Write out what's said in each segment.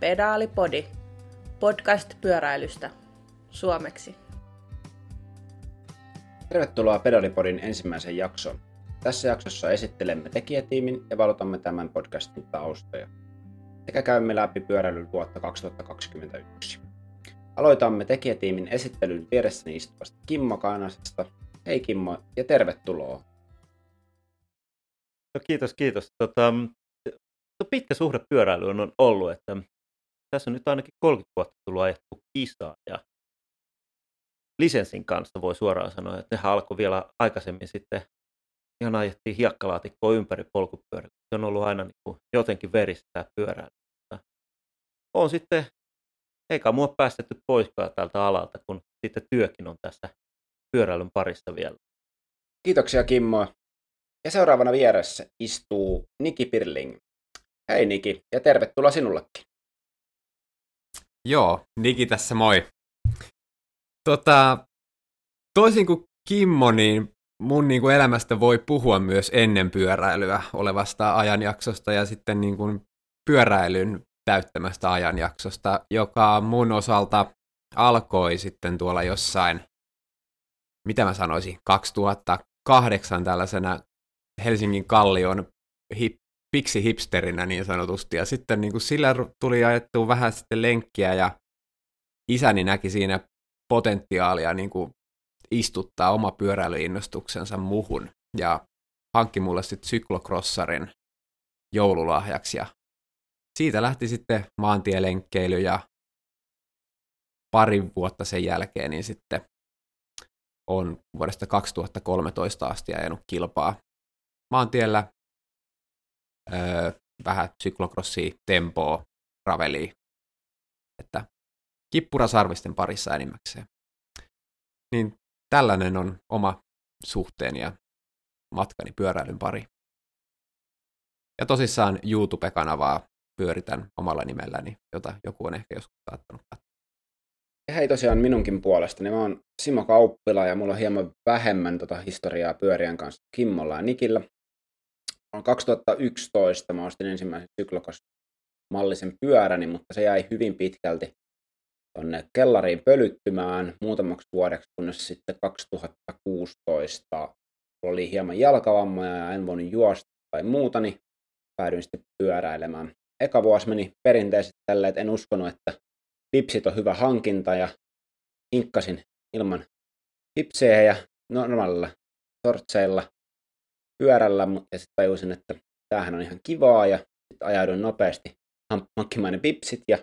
Pedaalipodi, podcast pyöräilystä, suomeksi. Tervetuloa Pedalipodin ensimmäiseen jaksoon. Tässä jaksossa esittelemme tekijätiimin ja valotamme tämän podcastin taustoja. Sekä käymme läpi pyöräilyn vuotta 2021. Aloitamme tekijätiimin esittelyn vieressäni istuvasta Kimmo Kaanasesta. Hei Kimmo ja tervetuloa. No kiitos, kiitos. Tota, pitkä suhde pyöräilyyn on ollut, että tässä on nyt ainakin 30 vuotta tullut ajettu kisaa ja lisenssin kanssa voi suoraan sanoa, että nehän alkoi vielä aikaisemmin sitten ihan ajettiin hiekkalaatikkoa ympäri polkupyörällä. Se on ollut aina niin kuin jotenkin veristä tämä pyöräily. On sitten, eikä mua päästetty poiskaan tältä alalta, kun sitten työkin on tässä pyöräilyn parissa vielä. Kiitoksia Kimmo. Ja seuraavana vieressä istuu Niki Pirling. Hei Niki, ja tervetuloa sinullekin. Joo, Niki tässä moi. Tota, toisin kuin Kimmo, niin mun niin kuin elämästä voi puhua myös ennen pyöräilyä olevasta ajanjaksosta ja sitten niin kuin pyöräilyn täyttämästä ajanjaksosta, joka mun osalta alkoi sitten tuolla jossain, mitä mä sanoisin, 2008 tällaisena Helsingin kallion hip, piksi hipsterinä niin sanotusti. Ja sitten niin kuin sillä tuli ajettua vähän sitten lenkkiä ja isäni näki siinä potentiaalia niin kuin istuttaa oma pyöräilyinnostuksensa muhun ja hankki mulle sitten syklokrossarin joululahjaksi ja siitä lähti sitten maantielenkkeily ja pari vuotta sen jälkeen niin sitten on vuodesta 2013 asti ajanut kilpaa maantiellä öö, vähän syklokrossia, tempoa, ravelia, että kippurasarvisten parissa enimmäkseen. Niin tällainen on oma suhteeni ja matkani pyöräilyn pari. Ja tosissaan YouTube-kanavaa pyöritän omalla nimelläni, jota joku on ehkä joskus saattanut katsoa. Hei tosiaan minunkin puolestani. Mä oon Simo Kauppila ja mulla on hieman vähemmän tota historiaa pyörien kanssa Kimmolla ja Nikillä. On 2011 mä ostin ensimmäisen syklokos mallisen pyöräni, mutta se jäi hyvin pitkälti tonne kellariin pölyttymään muutamaksi vuodeksi, kunnes sitten 2016 oli hieman jalkavammoja ja en voinut juosta tai muuta, niin päädyin sitten pyöräilemään. Eka vuosi meni perinteisesti tälle, että en uskonut, että lipsit on hyvä hankinta ja hinkkasin ilman lipsejä ja normaalilla sortseilla pyörällä ja sitten tajusin, että tämähän on ihan kivaa ja sitten ajauduin nopeasti hankkimaan ne pipsit ja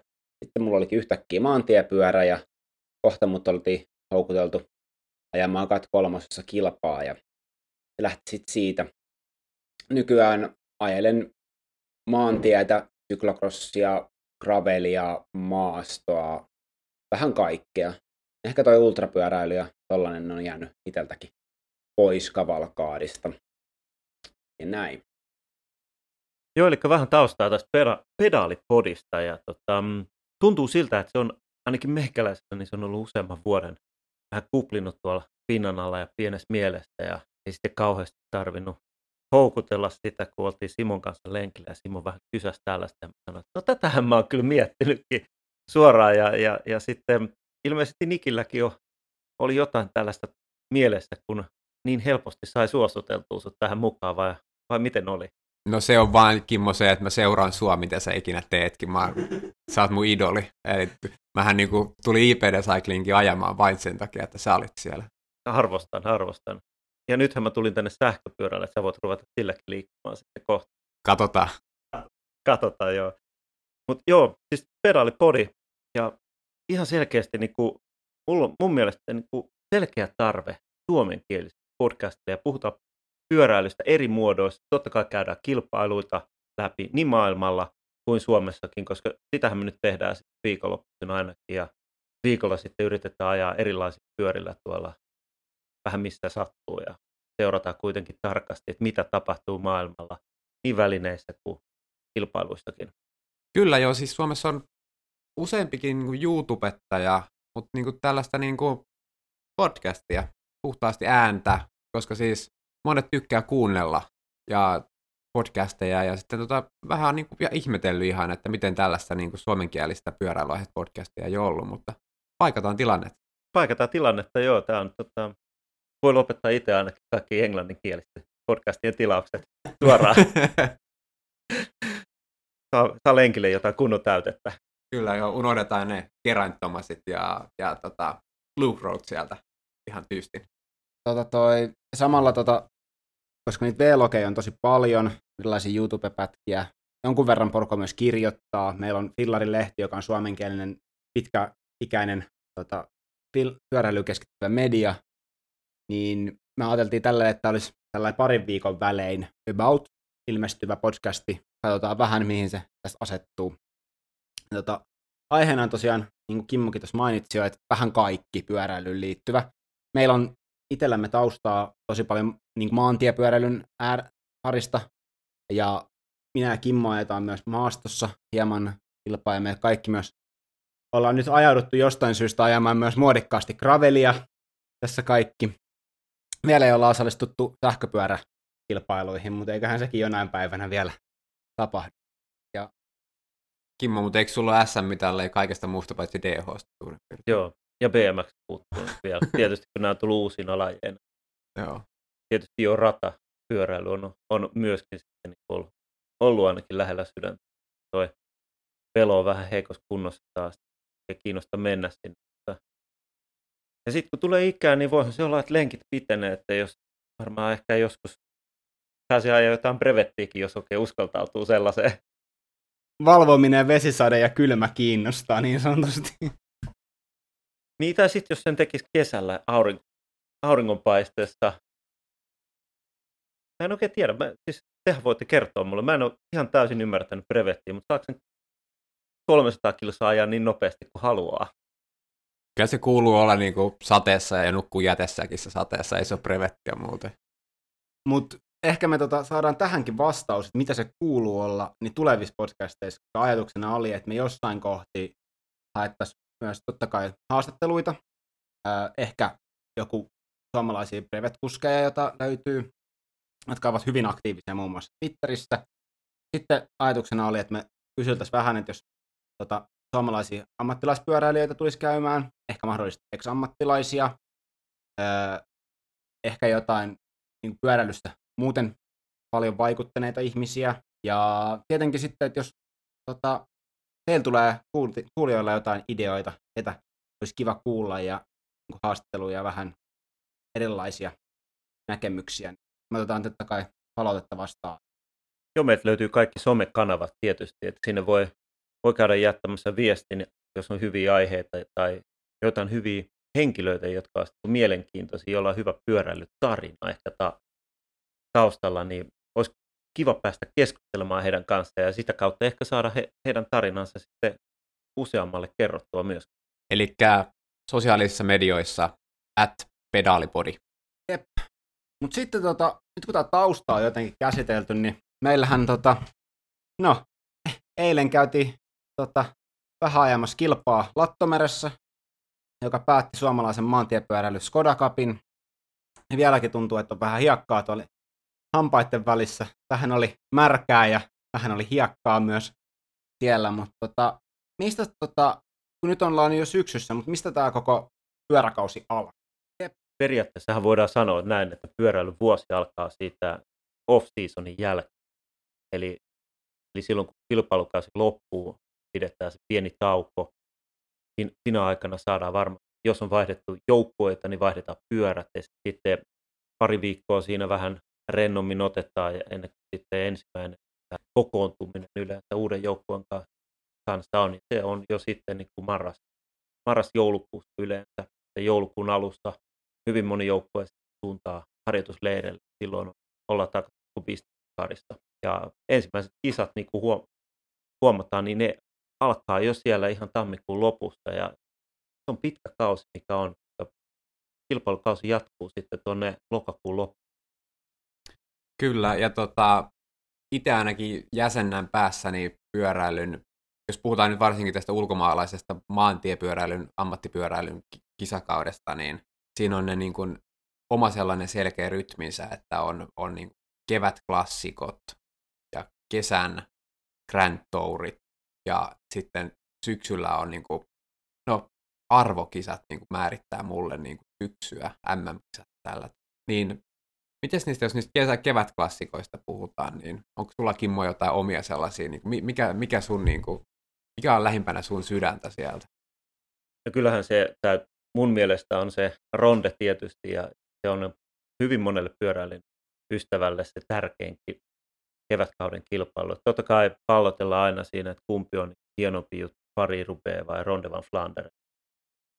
sitten mulla olikin yhtäkkiä maantiepyörä ja kohta mut oltiin houkuteltu ajamaan kat kolmosessa kilpaa ja lähti sitten siitä. Nykyään ajelen maantietä, syklokrossia, gravelia, maastoa, vähän kaikkea. Ehkä toi ultrapyöräily ja tollanen on jäänyt iteltäkin pois kavalkaadista. Näin. Joo, eli vähän taustaa tästä peda- pedaalipodista. Ja tota, mm, tuntuu siltä, että se on ainakin meikäläisellä, niin se on ollut useamman vuoden vähän kuplinut tuolla pinnan alla ja pienessä mielessä. Ja ei sitten kauheasti tarvinnut houkutella sitä, kun oltiin Simon kanssa lenkillä ja Simon vähän kysäsi tällaista ja sanoi, että no tätähän mä oon kyllä miettinytkin suoraan ja, ja, ja sitten ilmeisesti Nikilläkin jo oli jotain tällaista mielessä, kun niin helposti sai suostuteltua sut tähän mukaan vai, vai miten oli? No se on vaan Kimmo se, että mä seuraan sua, mitä sä ikinä teetkin. Mä, sä oot mun idoli. Eli mähän niinku tuli IPD Cyclingin ajamaan vain sen takia, että sä olit siellä. Arvostan, arvostan. Ja nythän mä tulin tänne sähköpyörälle, että sä voit ruveta silläkin liikkumaan sitten kohta. Katsotaan. Katsotaan, joo. Mutta joo, siis pedaalipodi. Ja ihan selkeästi niin kuin, mulla on mun mielestä niin kuin selkeä tarve suomenkielistä podcastia ja puhutaan pyöräilystä eri muodoissa. Totta kai käydään kilpailuita läpi niin maailmalla kuin Suomessakin, koska sitähän me nyt tehdään viikonloppuisin ainakin. Ja viikolla sitten yritetään ajaa erilaisilla pyörillä tuolla vähän mistä sattuu ja seurataan kuitenkin tarkasti, että mitä tapahtuu maailmalla niin välineissä kuin kilpailuissakin. Kyllä joo, siis Suomessa on useampikin niin YouTubettaja, mutta niin kuin tällaista niin kuin podcastia, puhtaasti ääntä, koska siis monet tykkää kuunnella ja podcasteja ja sitten tota, vähän niin kuin, ja ihmetellyt ihan, että miten tällaista niin kuin suomenkielistä pyöräilyaiheista podcastia ei ole ollut, mutta paikataan tilannet. Paikataan tilannetta, joo. Tämä on, tota, voi lopettaa itse ainakin kaikki englanninkielistä podcastien tilaukset suoraan. saa, saa lenkille jotain kunnon täytettä. Kyllä, joo, unohdetaan ne Geraint Thomasit ja, ja tota, Luke Road sieltä ihan tyystin. Tota toi, samalla, tota, koska niitä vlogeja on tosi paljon, erilaisia YouTube-pätkiä, jonkun verran porukka myös kirjoittaa. Meillä on Fillarin lehti, joka on suomenkielinen pitkäikäinen tota, pyöräilyyn keskittyvä media, niin me ajateltiin tällä, että olisi tällainen parin viikon välein about ilmestyvä podcasti. Katsotaan vähän, mihin se tästä asettuu. Tota, aiheena on tosiaan, niin kuin Kimmokin tuossa mainitsi jo, että vähän kaikki pyöräilyyn liittyvä. Meillä on itsellämme taustaa tosi paljon niin maantiepyöräilyn äär, parista, ja minä ja Kimmo ajetaan myös maastossa hieman kilpaa, ja me kaikki myös ollaan nyt ajauduttu jostain syystä ajamaan myös muodikkaasti gravelia tässä kaikki. Vielä ei olla osallistuttu sähköpyöräkilpailuihin, mutta eiköhän sekin jonain päivänä vielä tapahdu. Ja... Kimmo, mutta eikö sulla ole SM-mitalle kaikesta muusta paitsi DH? Joo, ja BMX puuttuu vielä. Tietysti kun nämä on tullut uusiin lajeina. Joo. Tietysti jo rata, pyöräily on, on myöskin sitten niin ollut, ollut ainakin lähellä sydäntä. Toi pelo on vähän heikossa kunnossa taas. Ei kiinnosta mennä sinne. Ja sitten kun tulee ikään, niin voihan se olla, että lenkit pitenee, että jos varmaan ehkä joskus pääsee ajaa jotain brevettiäkin, jos oikein uskaltautuu sellaiseen. Valvominen, vesisade ja kylmä kiinnostaa niin sanotusti. Niin, tai sitten jos sen tekisi kesällä aurinko, auringonpaisteessa. Mä en oikein tiedä. Mä, siis tehän voitte kertoa mulle. Mä en ole ihan täysin ymmärtänyt brevettiä, mutta saako sen 300 kilsaa ajaa niin nopeasti kuin haluaa? Kyllä se kuuluu olla niin kuin sateessa ja nukkuu jätessäkin se sateessa, ei se ole brevettiä muuten. Mutta ehkä me tota saadaan tähänkin vastaus, että mitä se kuuluu olla, niin tulevissa podcasteissa ajatuksena oli, että me jossain kohti haettaisiin myös totta kai haastatteluita, äh, ehkä joku suomalaisia brevet-kuskeja, joita löytyy, jotka ovat hyvin aktiivisia muun muassa Twitterissä. Sitten ajatuksena oli, että me kysyiltäisiin vähän, että jos tota, suomalaisia ammattilaispyöräilijöitä tulisi käymään, ehkä mahdollisesti ex-ammattilaisia, ehkä jotain niin pyöräilystä muuten paljon vaikuttaneita ihmisiä. Ja tietenkin sitten, että jos tota, teillä tulee kuulijoilla jotain ideoita, ketä olisi kiva kuulla ja niin haastatteluja ja vähän erilaisia näkemyksiä, me otetaan totta kai palautetta vastaan. Joo, meiltä löytyy kaikki somekanavat tietysti, että sinne voi, voi käydä jättämässä viestin, jos on hyviä aiheita tai jotain hyviä henkilöitä, jotka ovat mielenkiintoisia, joilla on hyvä pyöräilytarina ehkä ta- taustalla, niin olisi kiva päästä keskustelemaan heidän kanssaan ja sitä kautta ehkä saada he, heidän tarinansa sitten useammalle kerrottua myös. Eli sosiaalisissa medioissa at pedaalipodi. Jep. Mutta sitten tota, nyt kun tämä tausta on jotenkin käsitelty, niin meillähän tota, no, eilen käytiin tota, vähän ajamassa kilpaa Lattomeressä, joka päätti suomalaisen maantiepyöräily Skoda Cupin. Ja vieläkin tuntuu, että on vähän hiekkaa tuolla hampaiden välissä. Vähän oli märkää ja vähän oli hiekkaa myös siellä, mutta tota, mistä tota, kun nyt ollaan jo syksyssä, mutta mistä tämä koko pyöräkausi alkaa? Periaatteessahan voidaan sanoa näin, että pyöräilyn vuosi alkaa siitä off-seasonin jälkeen. Eli, eli silloin kun kilpailukausi loppuu, pidetään se pieni tauko. Siinä aikana saadaan varmaan, jos on vaihdettu joukkueita, niin vaihdetaan pyörät ja sitten pari viikkoa siinä vähän rennommin otetaan ja ennen kuin sitten ensimmäinen kokoontuminen yleensä uuden joukkueen kanssa on, niin se on jo sitten niin kuin marras, marras-joulukuussa yleensä. Ja joulukuun alusta hyvin moni joukkue suuntaa harjoitusleireille. Silloin ollaan takaisin bisneskarissa. Ja ensimmäiset kisat, niin kuin huomataan, niin ne alkaa jo siellä ihan tammikuun lopussa. Ja se on pitkä kausi, mikä on. Kilpailukausi jatkuu sitten tuonne lokakuun loppuun. Kyllä, ja tota, itse ainakin jäsennän päässäni pyöräilyn, jos puhutaan nyt varsinkin tästä ulkomaalaisesta maantiepyöräilyn, ammattipyöräilyn kisakaudesta, niin siinä on ne niin kuin oma sellainen selkeä rytminsä, että on, on niin kevätklassikot, kesän Grand Tourit ja sitten syksyllä on niin kuin, no arvokisat niin kuin määrittää mulle niin kuin syksyä, MM-kisat tällä. Niin miten niistä, jos niistä kesä, kevätklassikoista puhutaan, niin onko sulla Kimmo jotain omia sellaisia, niin mikä, mikä, sun, niin kuin, mikä on lähimpänä sun sydäntä sieltä? No kyllähän se, tää, mun mielestä on se ronde tietysti, ja se on hyvin monelle pyöräilyn ystävälle se tärkein kevätkauden kilpailu. Totta kai pallotellaan aina siinä, että kumpi on hienompi juttu, pari rupee vai Ronde van Flanders.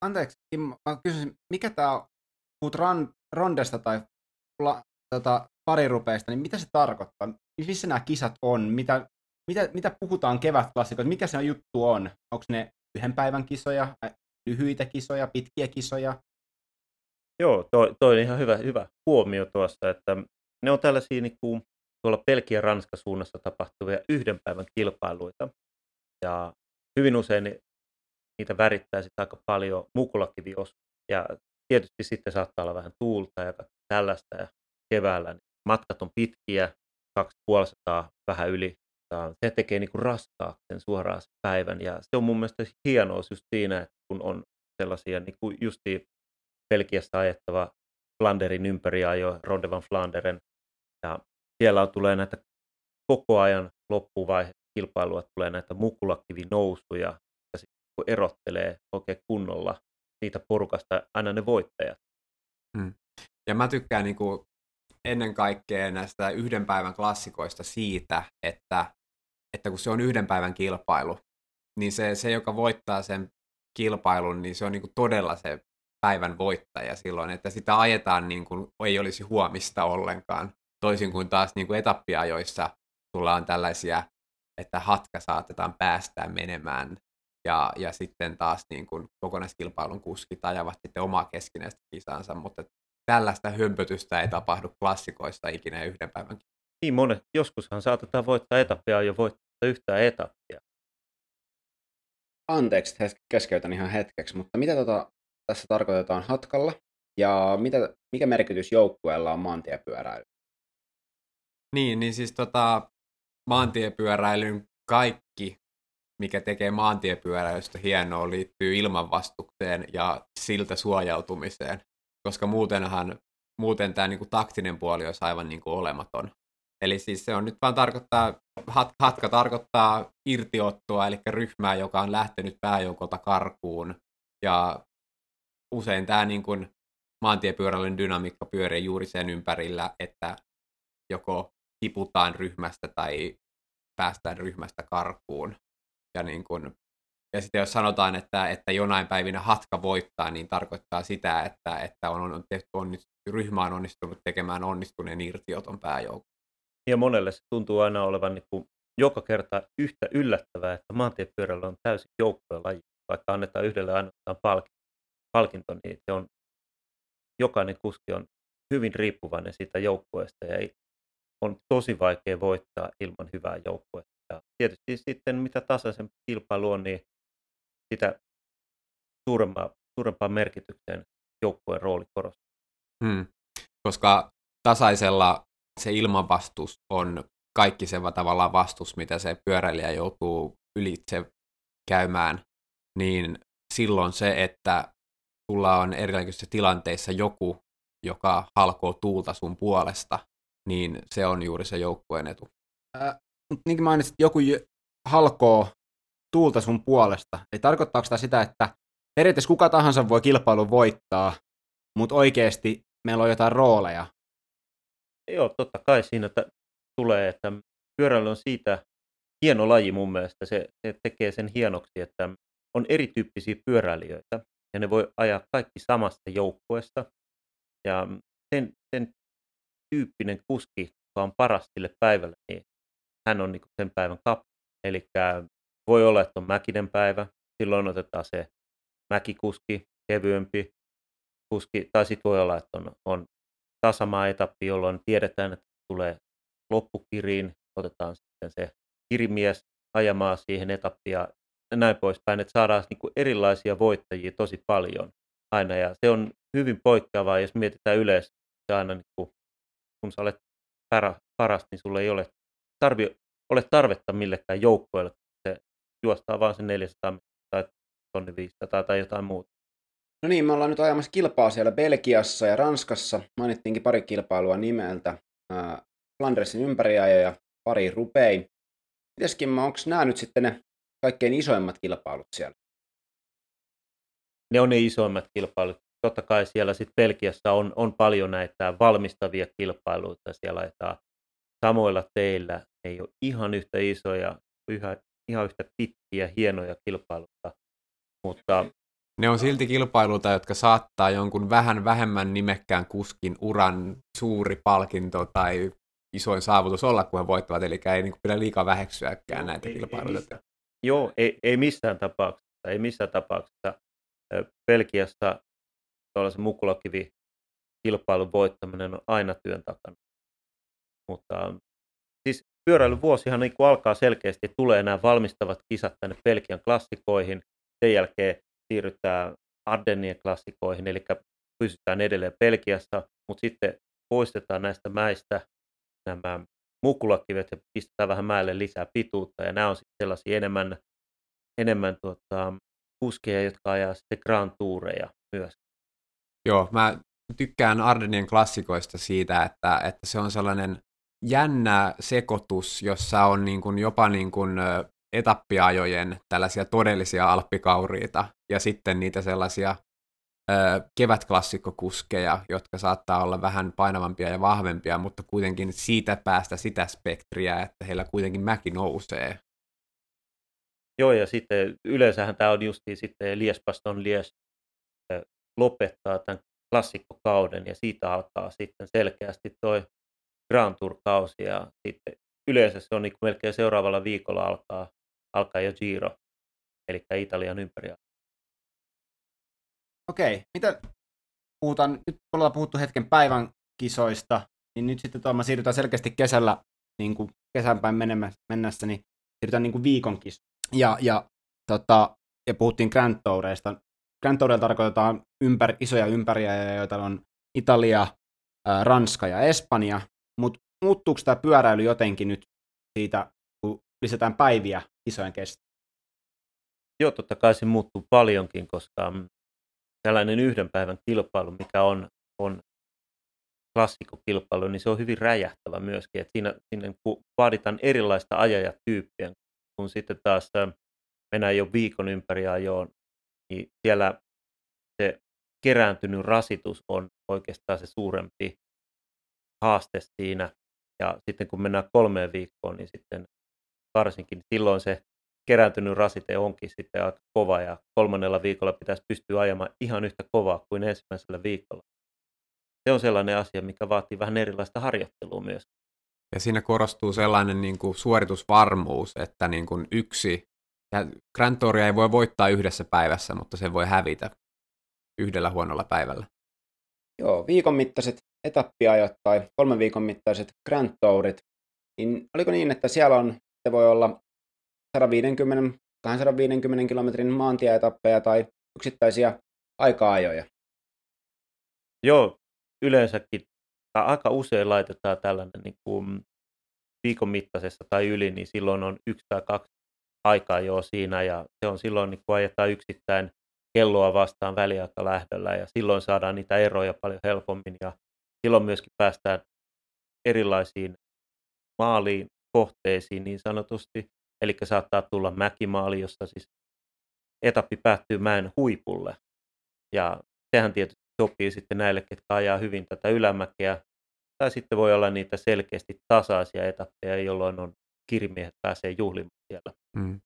Anteeksi, Kimmo, mä kysyisin, mikä tämä, puhut ran, rondesta tai tota, parirupeista, niin mitä se tarkoittaa? Missä nämä kisat on? Mitä, mitä, mitä puhutaan kevätklassikoista? Mikä se juttu on? Onko ne yhden päivän kisoja, lyhyitä kisoja, pitkiä kisoja? Joo, toi, toi on ihan hyvä, hyvä huomio tuossa, että ne on tällaisia niin kuin, tuolla Pelkiä Ranska suunnassa tapahtuvia yhden päivän kilpailuita. Ja hyvin usein niitä värittää sitten aika paljon mukulakivios. Ja tietysti sitten saattaa olla vähän tuulta ja tällaista ja keväällä niin matkat on pitkiä, 250 vähän yli. Se tekee niin raskaaksi sen suoraan sen päivän ja se on mun mielestä hienous just siinä, että kun on sellaisia niin kuin justi Belgiassa ajettava Flanderin ympäri ajo, Ronde van Flanderen ja siellä on, tulee näitä koko ajan loppuvaihe kilpailua tulee näitä mukulakivinousuja ja sitten kun erottelee oikein kunnolla siitä porukasta aina ne voittajat. Hmm. Ja mä tykkään niin kuin ennen kaikkea näistä yhden päivän klassikoista siitä, että, että kun se on yhden päivän kilpailu, niin se, se joka voittaa sen kilpailun, niin se on niin kuin todella se päivän voittaja silloin, että sitä ajetaan niin kuin ei olisi huomista ollenkaan, toisin kuin taas niin kuin etappiajoissa sulla on tällaisia, että hatka saatetaan päästää menemään ja, ja sitten taas niin kuin kokonaiskilpailun kuskit ajavat sitten omaa keskinäistä kisansa, mutta tällaista hömpötystä ei tapahdu klassikoista ikinä yhden päivän. Niin monet, joskushan saatetaan voittaa etappia ja voittaa yhtään etappia. Anteeksi, keskeytän ihan hetkeksi, mutta mitä tota, tässä tarkoitetaan hatkalla ja mitä, mikä merkitys joukkueella on maantiepyöräily? Niin, niin siis tota, maantiepyöräilyn kaikki, mikä tekee maantiepyöräilystä hienoa, liittyy ilmanvastukseen ja siltä suojautumiseen koska muutenhan, muuten tämä niin kuin, taktinen puoli olisi aivan niin kuin, olematon. Eli siis se on nyt vaan tarkoittaa, hat, hatka tarkoittaa irtiottoa, eli ryhmää, joka on lähtenyt pääjoukolta karkuun. Ja usein tämä niin kuin, maantiepyöräilyn dynamiikka pyörii juuri sen ympärillä, että joko tiputaan ryhmästä tai päästään ryhmästä karkuun. Ja niin kuin, ja sitten jos sanotaan, että, että jonain päivinä hatka voittaa, niin tarkoittaa sitä, että, että on, on tehty onnist, ryhmä on onnistunut tekemään onnistuneen irtioton pääjoukon. Ja monelle se tuntuu aina olevan niin kuin joka kerta yhtä yllättävää, että maantiepyörällä on täysin joukkojen laji. Vaikka annetaan yhdelle ainoastaan palkinto, niin se on, jokainen kuski on hyvin riippuvainen siitä joukkueesta ja on tosi vaikea voittaa ilman hyvää joukkuetta. Ja tietysti sitten mitä tasaisempi kilpailu on, niin sitä suurempaa, suurempaan merkitykseen joukkueen rooli korostuu. Hmm. Koska tasaisella se ilmanvastus on kaikki se tavallaan vastus, mitä se pyöräilijä joutuu ylitse käymään, niin silloin se, että sulla on erilaisissa tilanteissa joku, joka halkoo tuulta sun puolesta, niin se on juuri se joukkueen etu. Äh, niin kuin mainitsit, joku halkoo tuulta sun puolesta. Eli tarkoittaako tämä sitä, että periaatteessa kuka tahansa voi kilpailun voittaa, mutta oikeasti meillä on jotain rooleja? Joo, totta kai siinä että tulee, että pyöräily on siitä hieno laji mun mielestä. Se, se tekee sen hienoksi, että on erityyppisiä pyöräilijöitä ja ne voi ajaa kaikki samasta joukkueesta. Ja sen, sen tyyppinen kuski, joka on paras sille päivälle, niin hän on niin sen päivän kap. Eli voi olla, että on mäkinen päivä, silloin otetaan se mäkikuski, kevyempi kuski, tai sitten voi olla, että on, on tasamaa etappi, jolloin tiedetään, että tulee loppukiriin, otetaan sitten se kirimies ajamaan siihen etappiin ja näin poispäin, että saadaan niin erilaisia voittajia tosi paljon aina, ja se on hyvin poikkeavaa, jos mietitään yleensä, aina niin kuin, kun sä olet paras, niin sulla ei ole tarvi ole tarvetta millekään joukkoille, juostaa vaan sen 400 tai tonni 500 tai jotain muuta. No niin, me ollaan nyt ajamassa kilpaa siellä Belgiassa ja Ranskassa. Mainittiinkin pari kilpailua nimeltä. Flandersin ympäriajo ja pari rupei. Mites Kimmo, onko nämä nyt sitten ne kaikkein isoimmat kilpailut siellä? Ne on ne isoimmat kilpailut. Totta kai siellä sitten Belgiassa on, on paljon näitä valmistavia kilpailuita. Siellä ajetaan samoilla teillä. Ne ei ole ihan yhtä isoja, yhä, ihan yhtä pitkiä, hienoja kilpailuita. Mutta ne on silti kilpailuita, jotka saattaa jonkun vähän vähemmän nimekkään kuskin uran suuri palkinto tai isoin saavutus olla, kun he voittavat, eli ei niin pidä liikaa väheksyäkään näitä ei, kilpailuita. Ei Joo, ei, ei missään tapauksessa. Ei missään tapauksessa. Belgiassa tuollaisen mukulakivi kilpailun voittaminen on aina työn takana. Mutta siis pyöräilyvuosihan niin alkaa selkeästi, tulee nämä valmistavat kisat tänne Belgian klassikoihin. Sen jälkeen siirrytään Ardennien klassikoihin, eli pysytään edelleen Belgiassa, mutta sitten poistetaan näistä mäistä nämä mukulakivet ja pistetään vähän mäelle lisää pituutta, ja nämä on sitten sellaisia enemmän, enemmän tuota, kuskeja, jotka ajaa sitten Grand Toureja myös. Joo, mä tykkään Ardennien klassikoista siitä, että, että se on sellainen jännä sekoitus, jossa on niin kuin jopa niin kuin etappiajojen tällaisia todellisia alppikauriita ja sitten niitä sellaisia kevätklassikkokuskeja, jotka saattaa olla vähän painavampia ja vahvempia, mutta kuitenkin siitä päästä sitä spektriä, että heillä kuitenkin mäki nousee. Joo, ja sitten yleensähän tämä on justiin sitten Liespaston Lies lopettaa tämän klassikkokauden ja siitä alkaa sitten selkeästi toi Grand Tour-kausi ja sitten yleensä se on niin melkein seuraavalla viikolla alkaa alkaa jo Giro, eli Italian ympäri. Okei, mitä puhutaan, nyt ollaan puhuttu hetken päivän kisoista, niin nyt sitten tuolla siirrytään selkeästi kesällä, niin kuin kesänpäin mennessä, niin siirrytään niin kuin viikon kisoista. Ja, ja, tota, ja puhuttiin Grand Toureista. Grand Toureilla tarkoitetaan ympär, isoja ympäriä, joita on Italia, Ranska ja Espanja, mutta muuttuuko tämä pyöräily jotenkin nyt siitä, kun lisätään päiviä kisojen kesto? Joo, totta kai se muuttuu paljonkin, koska tällainen yhden päivän kilpailu, mikä on, on klassikkokilpailu, niin se on hyvin räjähtävä myöskin. Että siinä, siinä vaaditaan erilaista ajajatyyppiä, kun sitten taas mennään jo viikon ympäri ajoon, niin siellä se kerääntynyt rasitus on oikeastaan se suurempi haaste siinä. Ja sitten kun mennään kolmeen viikkoon, niin sitten varsinkin, silloin se kerääntynyt rasite onkin sitten aika kova ja kolmannella viikolla pitäisi pystyä ajamaan ihan yhtä kovaa kuin ensimmäisellä viikolla. Se on sellainen asia, mikä vaatii vähän erilaista harjoittelua myös. Ja siinä korostuu sellainen niin kuin suoritusvarmuus, että niin kuin yksi, ja Grand Touria ei voi voittaa yhdessä päivässä, mutta se voi hävitä yhdellä huonolla päivällä. Joo, viikon mittaiset etappiajot tai kolmen viikon mittaiset Grand Tourit, niin oliko niin, että siellä on se voi olla 150, 250 kilometrin maantieetappeja tai yksittäisiä aika-ajoja. Joo, yleensäkin tai aika usein laitetaan tällainen niin kuin viikon mittaisessa tai yli, niin silloin on yksi tai kaksi aikaa jo siinä ja se on silloin, niin kun ajetaan yksittäin kelloa vastaan väliaikalähdöllä ja silloin saadaan niitä eroja paljon helpommin ja silloin myöskin päästään erilaisiin maaliin kohteisiin niin sanotusti. Eli saattaa tulla mäkimaali, jossa siis etappi päättyy mäen huipulle. Ja sehän tietysti sopii sitten näille, ketkä ajaa hyvin tätä ylämäkeä. Tai sitten voi olla niitä selkeästi tasaisia etappeja, jolloin on kirmiehet pääsee juhlimaan siellä. Mm.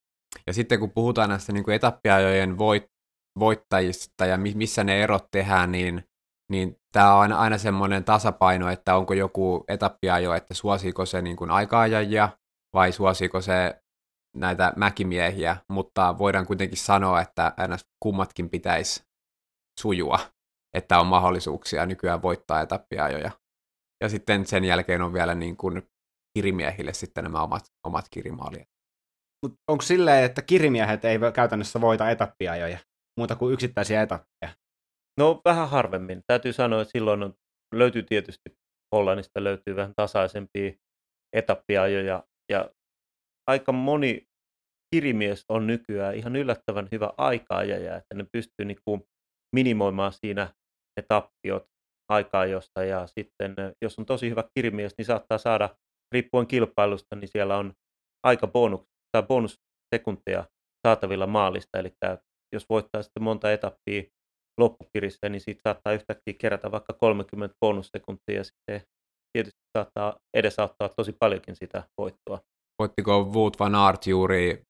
Ja sitten kun puhutaan näistä niin kuin etappiajojen voit, voittajista ja missä ne erot tehdään, niin niin tämä on aina, semmoinen tasapaino, että onko joku etappiajo, että suosiiko se niin aikaajajia vai suosiiko se näitä mäkimiehiä, mutta voidaan kuitenkin sanoa, että aina kummatkin pitäisi sujua, että on mahdollisuuksia nykyään voittaa etappiajoja. Ja sitten sen jälkeen on vielä niin kuin kirimiehille sitten nämä omat, omat kirimaalijat. Mut onko silleen, että kirimiehet ei käytännössä voita etappiajoja, muuta kuin yksittäisiä etappeja? No vähän harvemmin. Täytyy sanoa, että silloin on, löytyy tietysti Hollannista löytyy vähän tasaisempia etappiajoja ja aika moni kirimies on nykyään ihan yllättävän hyvä aika-ajaja, että ne pystyy niin kuin minimoimaan siinä ne tappiot aikaa josta ja sitten jos on tosi hyvä kirimies, niin saattaa saada riippuen kilpailusta, niin siellä on aika bonus, tai bonussekunteja saatavilla maalista, eli jos voittaa sitten monta etappia loppukirissä, niin siitä saattaa yhtäkkiä kerätä vaikka 30 bonussekuntia ja sitten tietysti saattaa edesauttaa tosi paljonkin sitä voittoa. Voittiko Wout van Aert juuri